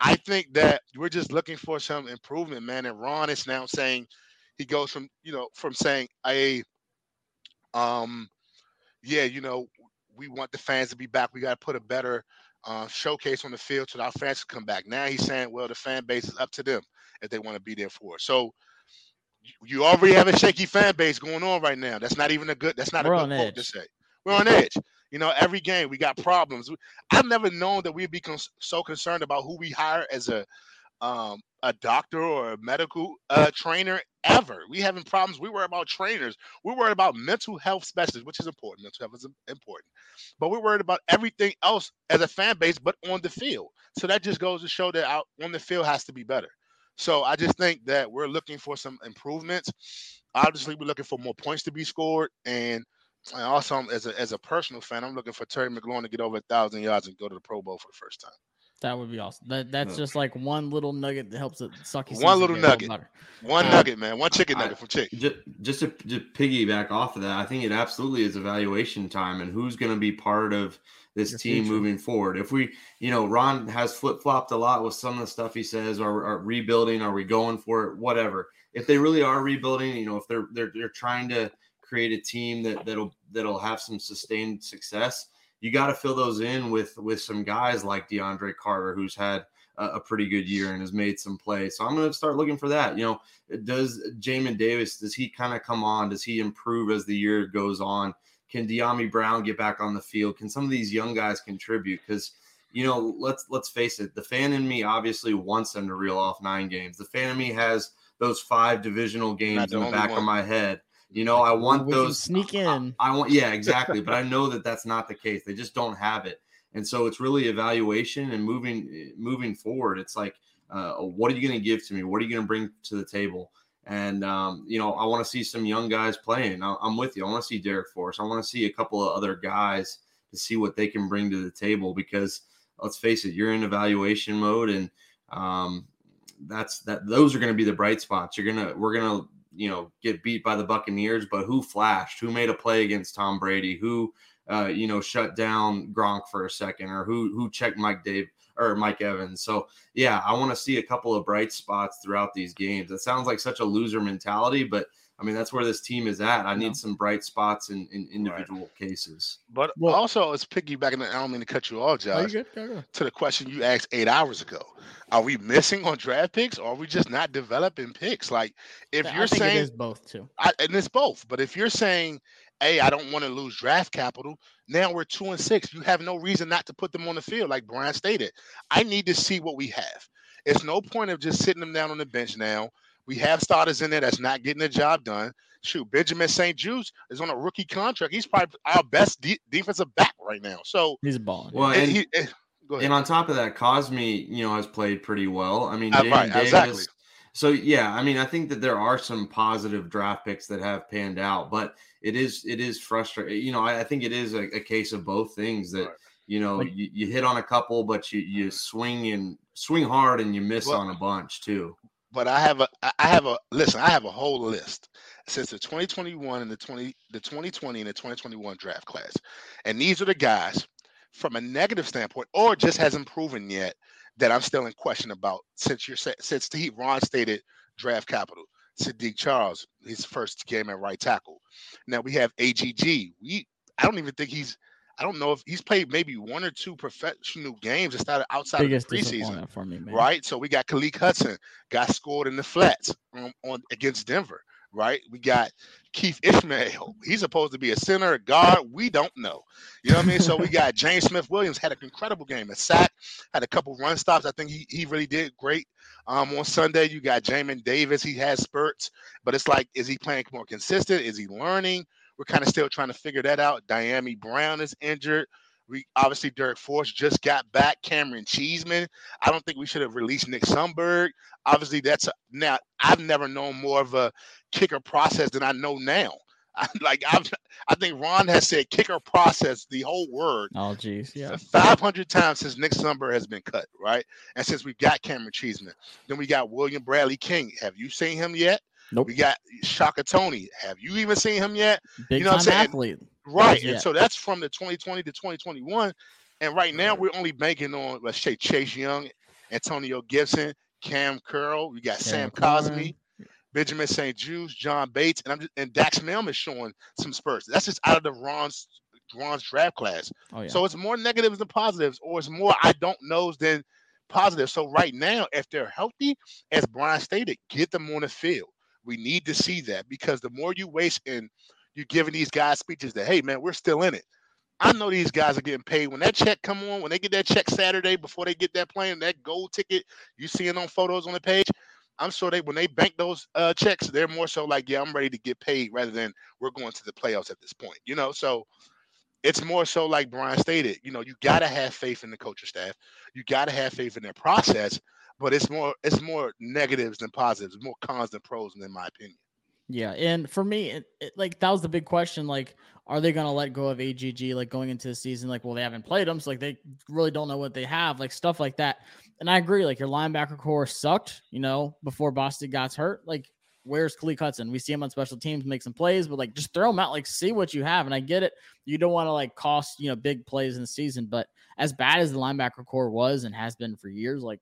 I think that we're just looking for some improvement, man. And Ron is now saying he goes from you know from saying a um yeah you know we want the fans to be back. We got to put a better uh, showcase on the field so our fans can come back. Now he's saying, well, the fan base is up to them if they want to be there for. It. So you already have a shaky fan base going on right now. That's not even a good. That's not We're a good quote to say. We're on edge. You know, every game we got problems. I've never known that we'd be con- so concerned about who we hire as a um, a doctor or a medical uh, trainer ever. We having problems. We worry about trainers. We worry about mental health specialists, which is important. Mental health is important, but we're worried about everything else as a fan base, but on the field. So that just goes to show that out on the field has to be better. So I just think that we're looking for some improvements. Obviously, we're looking for more points to be scored, and And also, as a as a personal fan, I'm looking for Terry McLaurin to get over a thousand yards and go to the Pro Bowl for the first time. That would be awesome. That that's just like one little nugget that helps it suck. One little nugget. One uh, nugget, man. One chicken nugget I, from Chick. Just, just to, to piggyback off of that, I think it absolutely is evaluation time and who's going to be part of this Your team future. moving forward. If we, you know, Ron has flip flopped a lot with some of the stuff he says, are, are rebuilding, are we going for it, whatever. If they really are rebuilding, you know, if they're they're they're trying to create a team that that'll that'll have some sustained success you got to fill those in with with some guys like DeAndre Carter, who's had a, a pretty good year and has made some plays. So I'm going to start looking for that. You know, does Jamin Davis does he kind of come on? Does he improve as the year goes on? Can Dyami Brown get back on the field? Can some of these young guys contribute? Because you know, let's let's face it, the fan in me obviously wants them to reel off nine games. The fan in me has those five divisional games in the back one. of my head you know, I want we those sneak in. I, I want, yeah, exactly. but I know that that's not the case. They just don't have it, and so it's really evaluation and moving moving forward. It's like, uh, what are you going to give to me? What are you going to bring to the table? And um, you know, I want to see some young guys playing. I, am with you. I want to see Darrick Forrest. I want to see a couple of other guys to see what they can bring to the table. Because let's face it, you're in evaluation mode, and um, that's that. Those are going to be the bright spots. You're gonna we're gonna you know get beat by the Buccaneers, but who flashed? Who made a play against Tom Brady? Who uh, you know shut down Gronk for a second, or who who checked Mike Dave or Mike Evans? So yeah, I want to see a couple of bright spots throughout these games. It sounds like such a loser mentality, but I mean, that's where this team is at. I need some bright spots in, in individual right. cases. But well, also, it's piggybacking. I don't mean to cut you off, Josh. You go, go. To the question you asked eight hours ago, are we missing on draft picks, or are we just not developing picks? Like, if I you're saying it is both too, I, and it's both. But if you're saying, "Hey, I don't want to lose draft capital," now we're two and six. You have no reason not to put them on the field, like Brian stated. I need to see what we have. It's no point of just sitting them down on the bench now we have starters in there that's not getting the job done. Shoot, Benjamin St-Juste is on a rookie contract. He's probably our best de- defensive back right now. So he's balling. Well, and, he, and, and, on top of that, Cosmi, you know, has played pretty well. I mean, uh, right, Davis, exactly. So yeah, I mean, I think that there are some positive draft picks that have panned out, but it is it is frustrating. You know, I, I think it is a, a, case of both things that. Right. You know, like, you, you hit on a couple, but you you swing and swing hard and you miss well, on a bunch too but I have a I have a listen, I have a whole list since the 2021 and the 20 the 2020 and the 2021 draft class. And these are the guys from a negative standpoint or just hasn't proven yet that I'm still in question about since you're since he Ron stated draft capital. Saahdiq Charles, his first game at right tackle. Now we have AGG. We I don't even think he's I don't know if he's played maybe one or two professional games instead of outside Biggest of the preseason. For me, man. Right. So we got Khaleke Hudson, got scored in the flats on, on, against Denver. Right. We got Keith Ishmael. He's supposed to be a center, a guard. We don't know. You know what I mean? So we got James Smith Williams had an incredible game. A sack, had a couple run stops. I think he, he really did great. Um, on Sunday, you got Jamin Davis. He has spurts, but it's like, is he playing more consistent? Is he learning? We're kind of still trying to figure that out. Dyami Brown is injured. We obviously Darrick Forrest just got back. Camaron Cheeseman. I don't think we should have released Nick Sundberg. Obviously, that's a, now I've never known more of a kicker process than I know now. I, like I've, I think Ron has said kicker process the whole word. Oh, geez, yeah, five hundred times since Nick Sundberg has been cut, right? And since we've got Camaron Cheeseman, then we got William Bradley King. Have you seen him yet? Nope. We got Shaka Toney. Have you even seen him yet? Big you know what I'm saying? athlete. Right. And so that's from the 2020 to 2021. And right now we're only banking on let's say Chase Young, Antonio Gibson, Kam Curl. We got Cam Sam Cosmi, Benjamin St-Juste, John Bates, and I'm just, and Dax Milne is showing some spurs. That's just out of the Ron's Ron's draft class. Oh, yeah. So it's more negatives than positives, or it's more I don't knows than positive. So right now, if they're healthy, as Brian stated, get them on the field. We need to see that because the more you waste and you're giving these guys speeches that, hey man, we're still in it. I know these guys are getting paid when that check come on, when they get that check Saturday before they get that plane, that gold ticket you seeing on photos on the page. I'm sure they when they bank those uh, checks, they're more so like, yeah, I'm ready to get paid rather than we're going to the playoffs at this point. You know, so it's more so like Brian stated. You know, you got to have faith in the coaching staff. You got to have faith in their process but it's more it's more negatives than positives, more cons than pros, in my opinion. Yeah, and for me, it, it, like that was the big question. Like, are they going to let go of AGG like going into the season? Like, well, they haven't played them, so like they really don't know what they have, like stuff like that. And I agree. Like your linebacker core sucked, you know, before Bostic got hurt. Like, where's Khaleke Hudson? We see him on special teams make some plays, but like just throw him out, like see what you have. And I get it. You don't want to like cost you know big plays in the season, but as bad as the linebacker core was and has been for years, like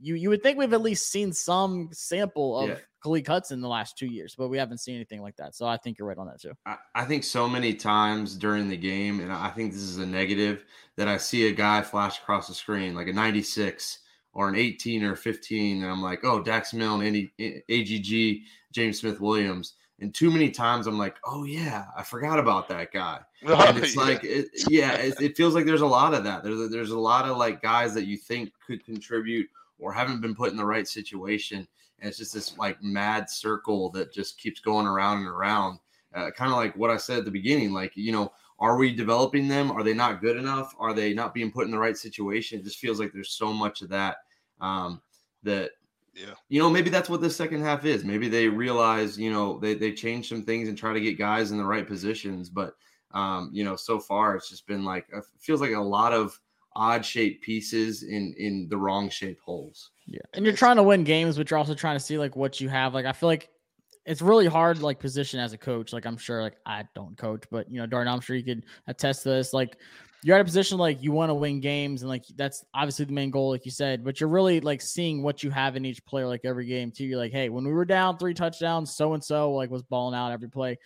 you you would think we've at least seen some sample of yeah. Khaleke Hudson in the last two years, but we haven't seen anything like that. So I think you're right on that too. I, I, think so many times during the game, and I think this is a negative, that I see a guy flash across the screen like a 96 or an 18 or 15, and I'm like, oh, Dax Milne, Andy, AGG, James Smith Williams. And too many times I'm like, oh yeah, I forgot about that guy. And it's yeah. like, it, yeah, it, it, feels like there's a lot of that. There's a, there's a lot of like guys that you think could contribute or haven't been put in the right situation. And it's just this like mad circle that just keeps going around and around. Uh, kind of like what I said at the beginning, like, you know, are we developing them? Are they not good enough? Are they not being put in the right situation? It just feels like there's so much of that um, that yeah. You know, maybe that's what the second half is. Maybe they realize, you know, they they change some things and try to get guys in the right positions. But um, you know, so far it's just been like it feels like a lot of odd shaped pieces in in the wrong shaped holes. Yeah. And you're trying to win games, but you're also trying to see like what you have. Like I feel like it's really hard like position as a coach. Like I'm sure like I don't coach, but you know, Darn, I'm sure you could attest to this. Like you're at a position like you want to win games and like that's obviously the main goal, like you said, but you're really like seeing what you have in each player like every game too. You're like, hey, when we were down three touchdowns, so and so like was balling out every play.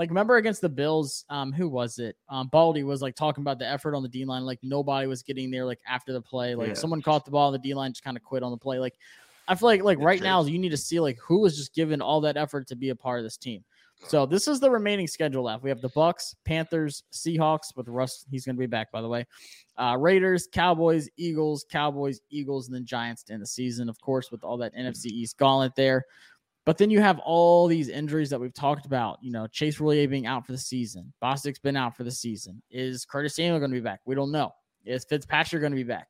Like remember against the Bills, um, who was it? Um, Baldy was like talking about the effort on the D line, like nobody was getting there like after the play. Like yeah. someone caught the ball, the D line just kind of quit on the play. Like I feel like like right now you need to see like who was just given all that effort to be a part of this team. So this is the remaining schedule left. We have the Bucks, Panthers, Seahawks with Russ. He's going to be back, by the way. Uh, Raiders, Cowboys, Eagles, Cowboys, Eagles, and then Giants to end the season, of course, with all that NFC East gauntlet there. But then you have all these injuries that we've talked about. You know, Chase Roullier being out for the season. Bostic's been out for the season. Is Curtis Samuel going to be back? We don't know. Is Fitzpatrick going to be back?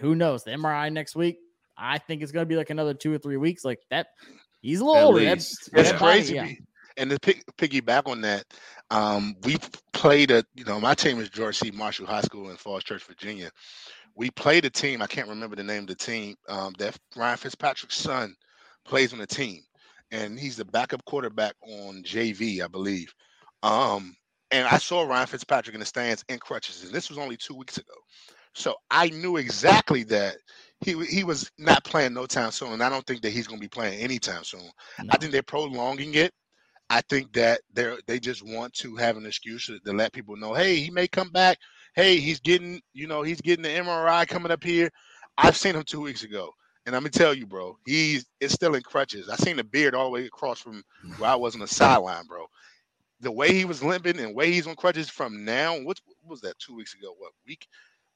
Who knows? The MRI next week. I think it's going to be like another two or three weeks. Like that. He's a little At older. That's, that's crazy. yeah. And to pick, piggyback on that, um, we played a, you know, my team is George C. Marshall High School in Falls Church, Virginia. We played a team, I can't remember the name of the team, um, that Ryan Fitzpatrick's son plays on the team and he's the backup quarterback on JV, I believe. Um, and I saw Ryan Fitzpatrick in the stands in crutches, and this was only two weeks ago. So I knew exactly that he he was not playing no time soon, and I don't think that he's going to be playing anytime soon. No. I think they're prolonging it. I think that they they just want to have an excuse to, to let people know, hey, he may come back. Hey, he's getting you know he's getting the MRI coming up here. I've seen him two weeks ago. And I'm gonna tell you, bro, he's it's still in crutches. I seen the beard all the way across from where I was on the sideline, bro. The way he was limping and way he's on crutches from now, what, what was that? Two weeks ago? What week?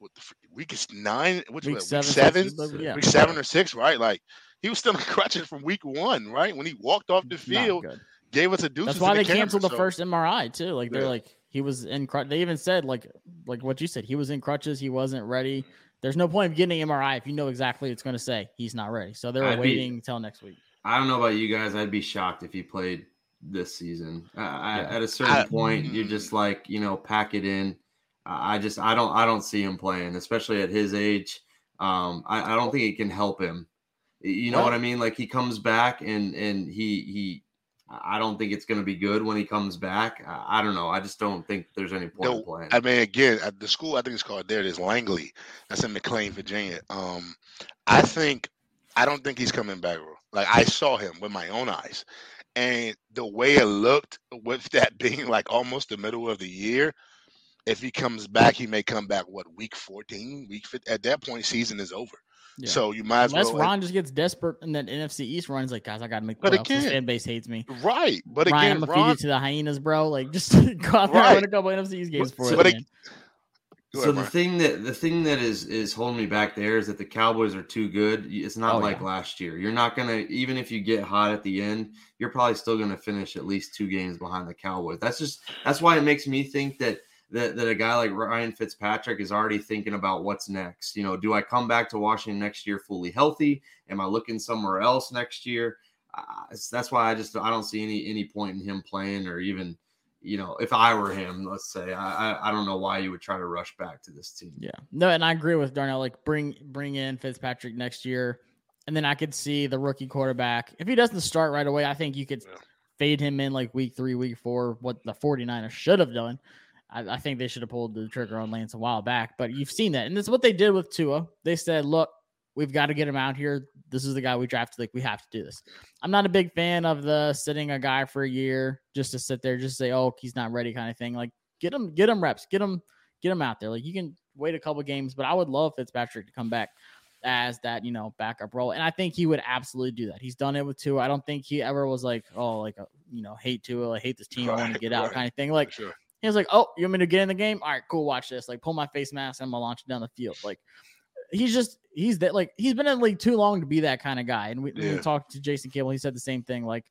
What the week is nine? Which week, seven, seven? Yeah. week seven or six? Right? Like he was still in crutches from week one, right? When he walked off the field, gave us a deuce. That's why they the canceled camera, the so. first MRI too. Like they're yeah. like he was in crutch. They even said like like what you said. He was in crutches. He wasn't ready. There's no point of getting an MRI if you know exactly it's going to say he's not ready. So they're I'd waiting be, until next week. I don't know about you guys. I'd be shocked if he played this season. yeah. At a certain I, point, you're mm. just like, you know, pack it in. I just, I don't, I don't see him playing, especially at his age. Um, I, I don't think it can help him. You know what? what I mean? Like he comes back and and he he I don't think it's going to be good when he comes back. I, I, don't know. I just don't think there's any point no, in playing. I mean, again, at the school I think it's called there. It is Langley. That's in McLean, Virginia. Um, I think I don't think he's coming back. Like I saw him with my own eyes, and the way it looked with that being like almost the middle of the year. If he comes back, he may come back. What week fourteen? Week 15, at that point, season is over. Yeah. So you might as Unless well. Ron just gets desperate and then NFC East runs like, guys, I got to make. But playoffs. again, His fan base hates me. Right, but Ryan, again, I'm gonna Ron, feed you to the hyenas, bro. Like, just go out there right. and win a couple NFC East games for so, it. so the thing that the thing that is is holding me back there is that the Cowboys are too good. It's not oh, like yeah. last year. You're not gonna even if you get hot at the end, you're probably still gonna finish at least two games behind the Cowboys. That's just that's why it makes me think that that, that a guy like Ryan Fitzpatrick is already thinking about what's next. You know, do I come back to Washington next year fully healthy? Am I looking somewhere else next year? uh, that's why I just I don't see any any point in him playing or even you know if I were him, let's say I I, I don't know why you would try to rush back to this team. Yeah, no, and I agree with Darnell. Like bring bring in Fitzpatrick next year, and then I could see the rookie quarterback if he doesn't start right away. I think you could Yeah. fade him in like week three, week four. What the 49ers should have done. I, I think they should have pulled the trigger on mm. Lance a while back, but you've seen that, and that's what they did with Tua. They said, "Look, we've got to get him out here. This is the guy we drafted. Like we have to do this." I'm not a big fan of the sitting a guy for a year just to sit there, just say, "Oh, he's not ready," kind of thing. Like get him, get him reps, get him, get him out there. Like you can wait a couple games, but I would love Fitzpatrick to come back as that you know backup role, and I think he would absolutely do that. He's done it with Tua. I don't think he ever was like, "Oh, like a, you know, hate Tua, I hate this team, I want to Right, get out," right. kind of thing. Like sure. He was like, "Oh, you want me to get in the game? All right, cool. Watch this. Like, pull my face mask. and I'm gonna launch it down the field." Like, he's just he's that like he's been in the league too long to be that kind of guy. And we, when we talked to Jason Cable, he said the same thing. Like,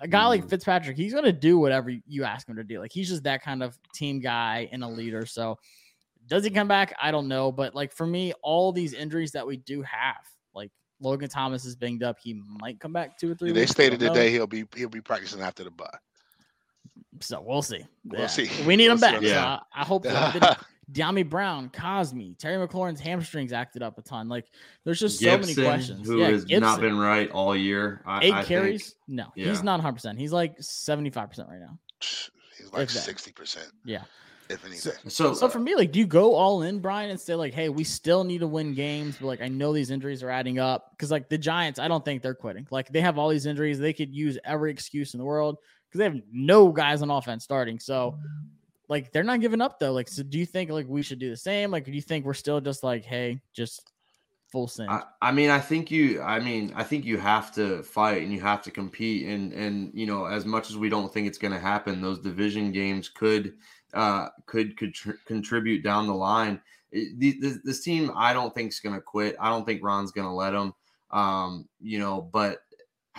a guy like Mhm. Fitzpatrick, he's gonna do whatever you ask him to do. Like, he's just that kind of team guy and a leader. So, does he come back? I don't know. But like for me, all these injuries that we do have, like Logan Thomas is banged up. He might come back two or three. Yeah, they stated today he'll be he'll be practicing after the bye. So we'll see. We'll Yeah. see. We need We'll him back. on So. I, I hope that. Dyami Brown, Cosmi, Terry McLaurin's hamstrings acted up a ton. Like there's just so many questions. who yeah, has Gibson, not been right all year. I, eight I think- carries. no, yeah. he's not 100. percent He's like 75 percent right now. He's like sixty percent, Yeah. if anything. so. So for me, like, do you go all in, Brian, and say like, hey, we still need to win games, but like I know these injuries are adding up because like the Giants, I don't think they're quitting. Like they have all these injuries, they could use every excuse in the world because they have no guys on offense starting. So like they're not giving up though. Like, so do you think like we should do the same? Like, do you think we're still just like, hey, just full send? I, I mean, I think you. I mean, I think you have to fight and you have to compete. And and you know, as much as we don't think it's going to happen, those division games could uh could contr- contribute down the line. This, this team, I don't think is going to quit. I don't think Ron's going to let them. Um, you know, but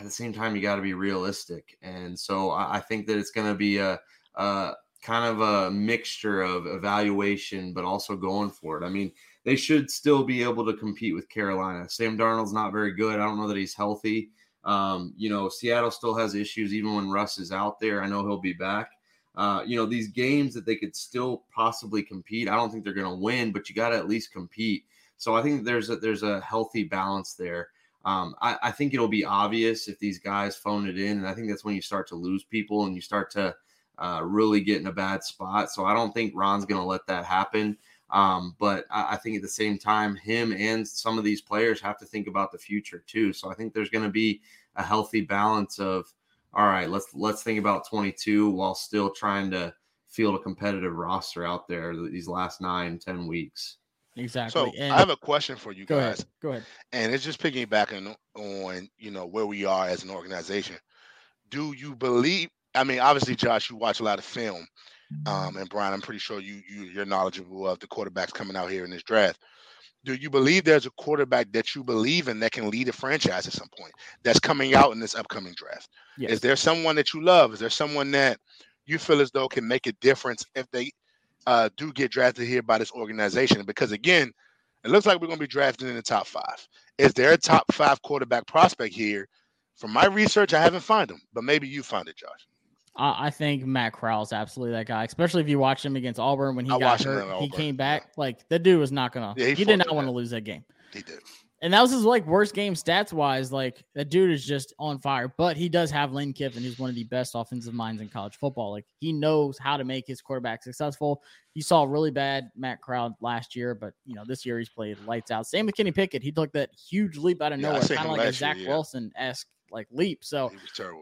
at the same time, you got to be realistic. And so I, I think that it's going to be a, a kind of a mixture of evaluation, but also going for it. I mean they should still be able to compete with Carolina. Sam Darnold's not very good. I don't know that he's healthy. Um, you know, Seattle still has issues even when Russ is out there. I know he'll be back. Uh, you know, these games that they could still possibly compete. I don't think they're going to win, but you got to at least compete. So I think there's a, there's a healthy balance there. Um, I, I think it'll be obvious if these guys phone it in, and I think that's when you start to lose people and you start to uh, really get in a bad spot. So I don't think Ron's going to let that happen. Um, but I, I think at the same time, him and some of these players have to think about the future too. So I think there's going to be a healthy balance of, all right, let's let's think about 22 while still trying to field a competitive roster out there these last nine, 10 weeks. Exactly. So and I have a question for you go guys, ahead. Go ahead. and it's just piggybacking on you know where we are as an organization. Do you believe? I mean, obviously, Josh, you watch a lot of film, um, and Brian, I'm pretty sure you, you you're knowledgeable of the quarterbacks coming out here in this draft. Do you believe there's a quarterback that you believe in that can lead a franchise at some point that's coming out in this upcoming draft? Yes. Is there someone that you love? Is there someone that you feel as though can make a difference if they uh, do get drafted here by this organization? Because again, it looks like we're going to be drafted in the top five. Is there a top five quarterback prospect here? From my research, I haven't found him, but maybe you found it, Josh. I think Matt is absolutely that guy, especially if you watch him against Auburn when he I got hurt. He came yeah. back like the dude was not gonna. Yeah, he he, did not want to lose that game, He did. And that was his like worst game stats wise. Like that dude is just on fire. But he does have Lane Kiffin, who's one of the best offensive minds in college football. Like he knows how to make his quarterback successful. You saw really bad Matt Corral last year, but you know this year he's played lights out. Same with Kenny Pickett. He took that huge leap out of nowhere, seen kind of like a year, Zach yeah. Wilson esque like leap. So.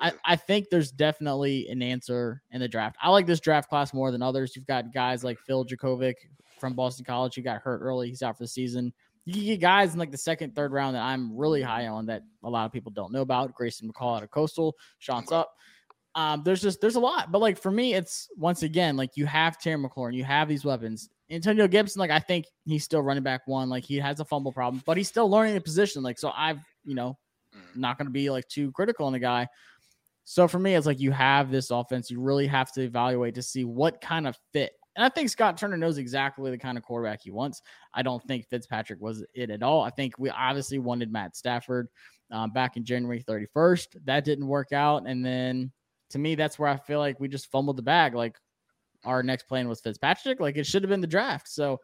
I, I think there's definitely an answer in the draft. I like this draft class more than others. You've got guys like Phil Jurkovec from Boston College who got hurt early. He's out for the season. You can get guys in like the second, third round that I'm really high on that a lot of people don't know about. Grayson McCall out of Coastal, Sean's up. Um, there's just there's a lot, but like for me, it's once again like you have Terry McLaurin, you have these weapons. Antonio Gibson, like I think he's still running back one, like he has a fumble problem, but he's still learning the position. Like so, I've you know Mm. not going to be like too critical on the guy. So for me, it's like you have this offense. You really have to evaluate to see what kind of fit. And I think Scott Turner knows exactly the kind of quarterback he wants. I don't think Fitzpatrick was it at all. I think we obviously wanted Matt Stafford. um, back in January 31st. That didn't work out. And then to me, that's where I feel like we just fumbled the bag. Like our next plan was Fitzpatrick. Like it should have been the draft. So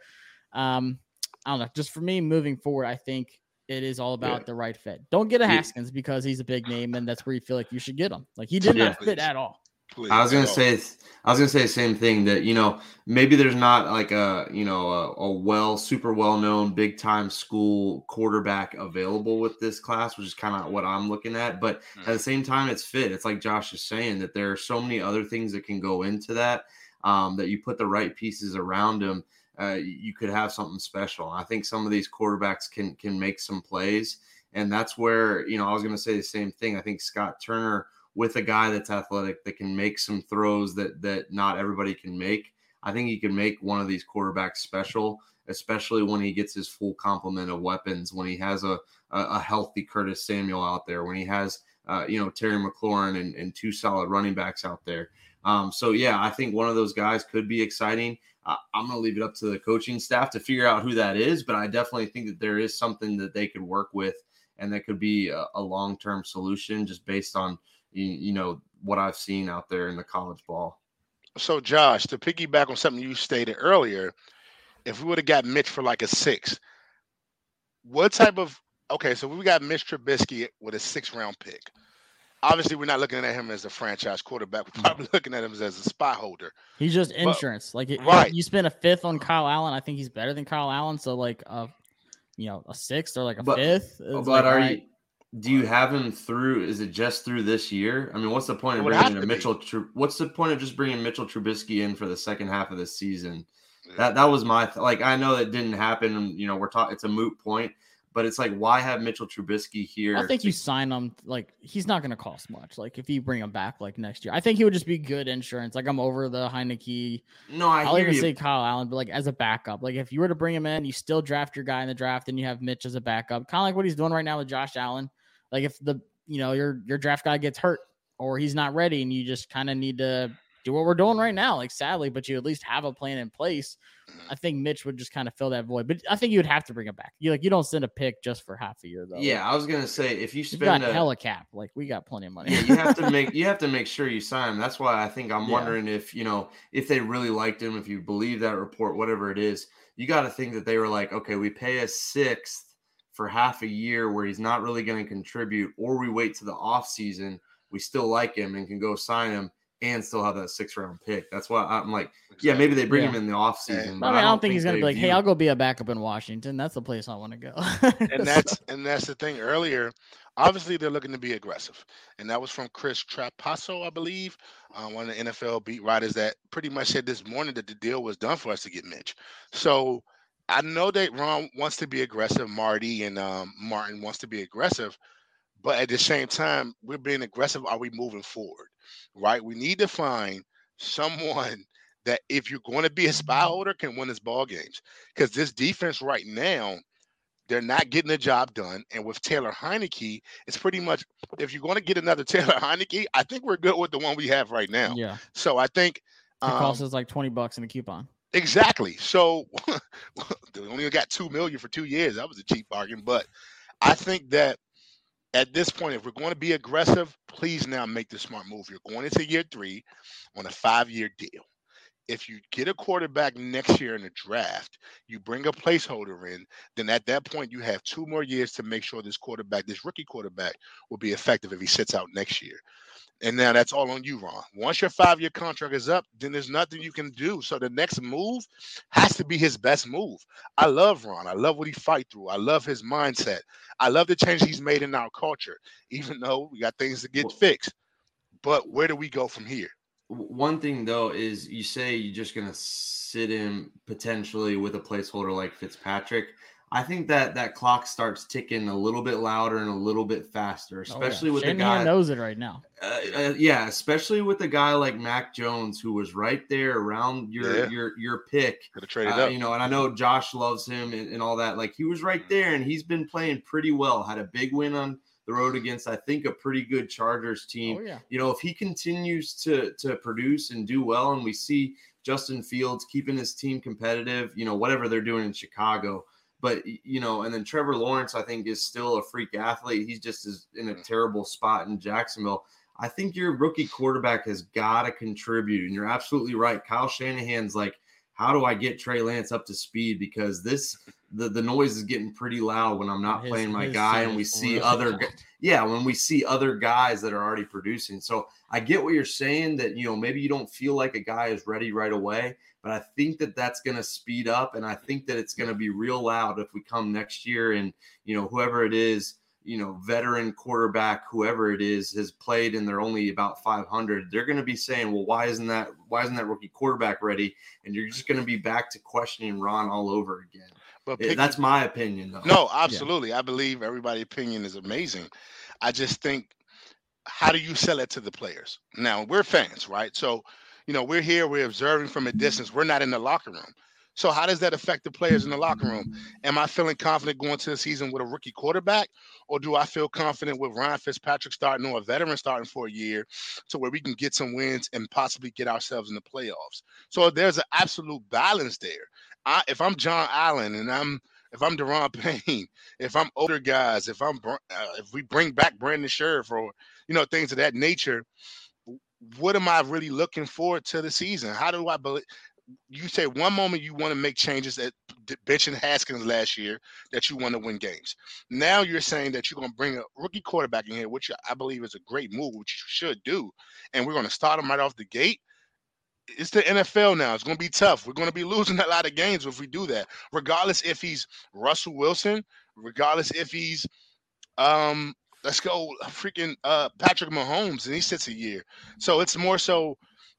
um, I don't know. Just for me moving forward, I think it is all about Yeah. the right fit. Don't get a Yeah. Haskins because he's a big name and that's where you feel like you should get him. Like he did not fit at all. Please, I was gonna say, I was gonna say the same thing that you know maybe there's not like a you know a, a well super well known big time school quarterback available with this class, which is kind of what I'm looking at. But at the same time, it's fit. It's like Josh is saying that there are so many other things that can go into that. Um, that you put the right pieces around him, uh, you could have something special. I think some of these quarterbacks can can make some plays, and that's where you know I was gonna say the same thing. I think Scott Turner with a guy that's athletic that can make some throws that that not everybody can make. I think he can make one of these quarterbacks special, especially when he gets his full complement of weapons. When he has a a, a healthy Curtis Samuel out there, when he has uh, you know Terry McLaurin and, and two solid running backs out there. Um, so yeah, I think one of those guys could be exciting. Uh, I'm going to leave it up to the coaching staff to figure out who that is, but I definitely think that there is something that they could work with, and that could be a, a long term solution just based on you, you know what I've seen out there in the college ball. So, Josh, to piggyback on something you stated earlier, if we would have got Mitch for like a six, what type of okay? So we got Mitch Trubisky with a six round pick. Obviously, we're not looking at him as a franchise quarterback. We're mm-hmm. probably looking at him as, as a spot holder. He's just Well, insurance. like it, right. you spend a fifth on Kyle Allen. I think he's better than Kyle Allen. So like a you know, a sixth or like a But- fifth. but like, are all you? Do you have him through? Is it just through this year? I mean, what's the point of bringing a. Mitchell? Tru- What's the point of just bringing Mitchell Trubisky in for the second half of the season? That that was my th- like. I know that didn't happen. You know, we're talking. It's a moot point, but it's like, why have Mitchell Trubisky here? I think to- you sign him like he's not going to cost much. Like if you bring him back like next year, I think he would just be good insurance. Like I'm over the Heinicke. No, I I'll hear even you. say Kyle Allen, but like as a backup. Like if you were to bring him in, you still draft your guy in the draft, and you have Mitch as a backup, kind of like what he's doing right now with Josh Allen. Like if the you know your your draft guy gets hurt or he's not ready, and you just kind of need to do what we're doing right now. Like sadly, but you at least have a plan in place. I think Mitch would just kind of fill that void, but I think you would have to bring him back. You like you don't send a pick just for half a year though. yeah, I was gonna say if you spend a, hella cap. Like we got plenty of money. yeah, you have to make you have to make sure you sign him. That's why I think I'm Yeah. wondering if you know if they really liked him, if you believe that report, whatever it is, you got to think that they were like, okay, we pay a sixth for half a year where he's not really going to contribute, or we wait to the off season, we still like him and can go sign him and still have that six round pick. That's why I'm like, yeah, maybe they bring Yeah. him in the off season. I mean, I don't think he's gonna be like, "Hey, I'll go be a backup in Washington." That's the place I want to go. and that's and that's the thing earlier obviously they're looking to be aggressive and that was from chris trapasso i believe uh, one of the nfl beat writers that pretty much said this morning that the deal was done for us to get mitch so i know that ron wants to be aggressive marty and um, martin wants to be aggressive but at the same time we're being aggressive are we moving forward right we need to find someone that if you're going to be a spy holder can win us ball games because this defense right now they're not getting the job done. And with Taylor Heinicke, it's pretty much if you're going to get another Taylor Heinicke, I think we're good with the one we have right now. yeah, So I think um, costs us like twenty bucks in a coupon. Exactly. So they only got two million for two years. That was a cheap bargain. But I think that at this point, if we're going to be aggressive, please now make the smart move. You're going into year three on a five-year deal. If you get a quarterback next year in the draft, you bring a placeholder in, then at that point you have two more years to make sure this quarterback, this rookie quarterback, will be effective if he sits out next year. And now that's all on you, Ron. Once your five-year contract is up, then there's nothing you can do. So the next move has to be his best move. I love Ron. I love what he fight through. I love his mindset. I love the change he's made in our culture, even though we got things to get Well- fixed. But where do we go from here? One thing though is you say you're just gonna sit him potentially with a placeholder like Fitzpatrick. I think that that clock starts ticking a little bit louder and a little bit faster, Oh, yeah. especially with Shanahan the guy. knows it right now. Uh, uh, yeah, especially with a guy like Mac Jones, who was right there around your Yeah. your your pick. Could have traded Uh, up. you know, and I know Josh loves him and, and all that. Like he was right there, and he's been playing pretty well. Had a big win on the road against, I think, a pretty good Chargers team Oh yeah, you know, if he continues to to produce and do well, and we see Justin Fields keeping his team competitive, you know, whatever they're doing in Chicago. But you know, and then Trevor Lawrence, I think, is still a freak athlete. He's just is in a mm. terrible spot in Jacksonville. I think your rookie quarterback has got to contribute, and you're absolutely right. Kyle Shanahan's like, how do I get Trey Lance up to speed? Because this the, the noise is getting pretty loud when I'm not His- playing my guy, and we see other yeah, when we see other guys that are already producing. So I get what you're saying that you know maybe you don't feel like a guy is ready right away, but I think that that's going to speed up, and I think that it's going to be real loud if we come next year and you know whoever it is, you know, veteran quarterback, whoever it is, has played and they're only about 500. They're going to be saying, well, why isn't that why isn't that rookie quarterback ready? And you're just going to be back to questioning Ron all over again. But eh, It- that's my opinion, though. No, absolutely. I believe everybody's opinion is amazing. I just think, how do you sell it to the players? Now we're fans, right? So, you know, we're here, we're observing from a distance. We're not in the locker room. So, how does that affect the players in the locker room? Am I feeling confident going to the season with a rookie quarterback, or do I feel confident with Ryan Fitzpatrick starting or a veteran starting for a year, to where we can get some wins and possibly get ourselves in the playoffs? So, there's an absolute balance there. I, if I'm John Allen and I'm if I'm Daron Payne, if I'm older guys, if I'm uh, if we bring back Brandon Scherff or you know things of that nature, what am I really looking forward to the season? How do I believe? You say one moment you want to make changes at benching Haskins last year that you want to win games. Now you're saying that you're going to bring a rookie quarterback in here, which I believe is a great move, which you should do, and we're going to start him right off the gate. It's the NFL now. It's going to be tough. We're going to be losing a lot of games if we do that, regardless if he's Russell Wilson, regardless if he's um let's go freaking uh Patrick Mahomes and he sits a year. So it's more so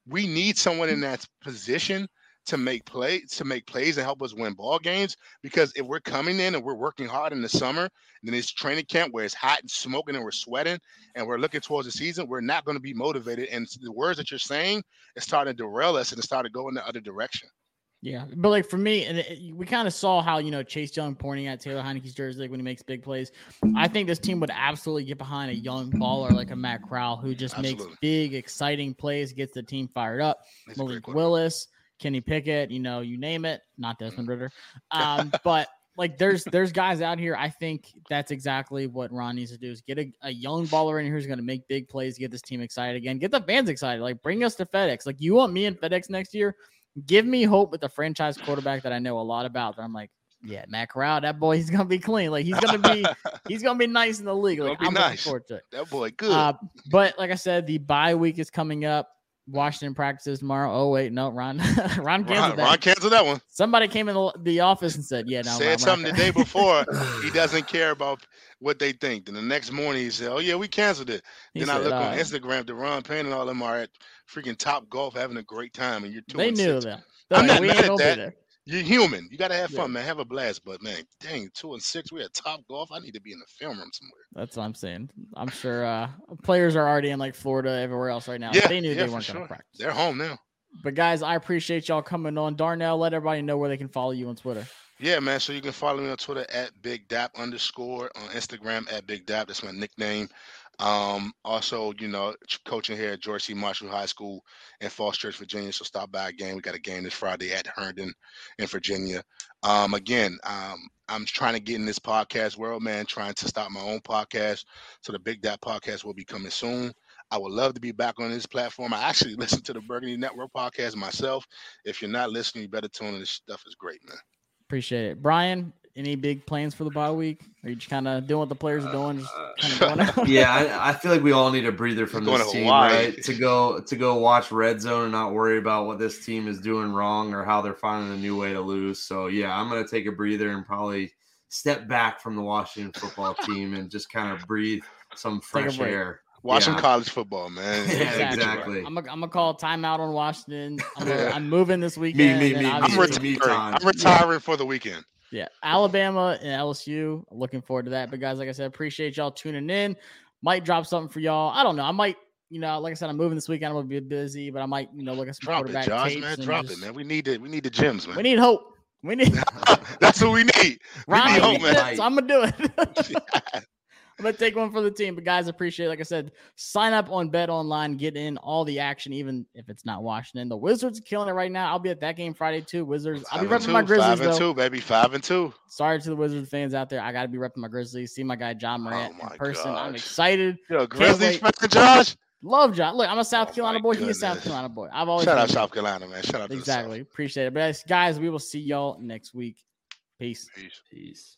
we need someone in that position to make play to make plays and help us win ball games because if we're coming in and we're working hard in the summer then it's training camp where it's hot and smoking and we're sweating and we're looking towards the season we're not going to be motivated. And the words that you're saying is starting to derail us and it's starting to go in the other direction Yeah, but like for me, and it, we kind of saw how you know Chase Young pointing at Taylor Heinicke's jersey like when he makes big plays. I think this team would absolutely get behind a young baller like a Matt Corral who just makes big, exciting plays, gets the team fired up. He's Malik. Willis, Kenny Pickett, you know, you name it, not Desmond Ridder. Um, but like there's there's guys out here. I think that's exactly what Ron needs to do is get a, a young baller in here who's gonna make big plays, get this team excited again, get the fans excited. Like bring us to FedEx. Like you want me in FedEx next year? Give me hope with the franchise quarterback that I know a lot about. That I'm like, yeah, Matt Corral, that boy, he's gonna be clean. Like he's gonna be he's gonna be nice in the league. Like I'm looking nice. forward to it. that boy good Uh, but like I said, the bye week is coming up. Washington practices tomorrow. Oh wait, no, Ron, Ron Ron, canceled that. Ron canceled that one Somebody came in the, the office and said, "Yeah, no." said Ron, something not the day before he doesn't care about what they think. Then the next morning he said, "Oh yeah, we canceled it." He then I look on Instagram, Daron Payne and all them are at freaking Top Golf having a great time, and you're two They knew six. that. I'm They're not we mad at that. You're human. You gotta have Yeah. fun, man. Have a blast. But man, dang, two and six. We at Top Golf. I need to be in the film room somewhere. That's what I'm saying. I'm sure uh, players are already in like Florida, everywhere else right now. Yeah, they knew yeah, they weren't going sure. practice. They're home now. But guys, I appreciate y'all coming on. Darnell, let everybody know where they can follow you on Twitter. Yeah, man. So you can follow me on Twitter at Big Dap underscore on Instagram at Big Dap. That's my nickname. Um, also, you know, coaching here at George C. Marshall High School in Falls Church, Virginia. So stop by a game. We got a game this Friday at Herndon in Virginia. Um, again, um, I'm trying to get in this podcast world, man, trying to start my own podcast. So the Big Dap podcast will be coming soon. I would love to be back on this platform. I actually listen to the Burgundy Network podcast myself. If you're not listening, you better tune in. This stuff is great, man. Appreciate it. Brian, any big plans for the bye week? Are you just kind of doing what the players are doing? Just uh, kind of going out? yeah, I, I feel like we all need a breather from going this team, Hawaii. right? To go to go watch Red Zone and not worry about what this team is doing wrong or how they're finding a new way to lose. So yeah, I'm gonna take a breather and probably step back from the Washington football team and just kind of breathe some fresh air. Watch some college football, man. Yeah, Exactly. exactly. I'm gonna I'm call a timeout on Washington. I'm, gonna, Yeah. I'm moving this weekend. me, me, me, I'm, retiring. I'm retiring for the weekend. Yeah, Alabama and LSU. Looking forward to that. But guys, like I said, appreciate y'all tuning in. Might drop something for y'all. I don't know. I might, you know, like I said, I'm moving this weekend. I'm gonna be busy, but I might, you know, look at some Drop it, quarterback Josh, tapes man. Drop just- it, man. We need it. We need the gyms, man. We need hope. We need That's what we need. Ron. need needs hope, it, man. so I'm gonna do it. I'm gonna take one for the team. But guys, appreciate it. Like I said, sign up on Bet Online, get in all the action, even if it's not Washington. The Wizards are killing it right now. I'll be at that game Friday too. Wizards. I'll be Five and repping two, my Grizzlies five and though. two, baby, five and two. Sorry to the Wizards fans out there. I gotta be repping my Grizzlies. See my guy Ja Morant Oh in person. I'm excited. Yo, Grizzlies wait. fan, Josh. Love Ja. Look, I'm a South Oh Carolina boy. He's a South. Carolina boy. I've always Shout out South Carolina, man. Shout out to. Exactly. Appreciate it. But guys, we will see y'all next week. Peace. Peace. Peace.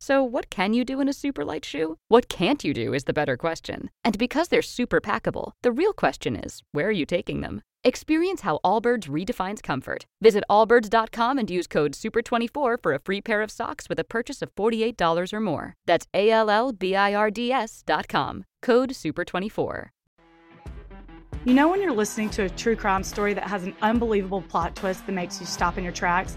So, what can you do in a super light shoe? What can't you do is the better question. And because they're super packable, the real question is where are you taking them? Experience how Allbirds redefines comfort. Visit allbirds.com and use code SUPER24 for a free pair of socks with a purchase of $48 or more. That's A L L B I R D S.com. Code SUPER24. You know when you're listening to a true crime story that has an unbelievable plot twist that makes you stop in your tracks?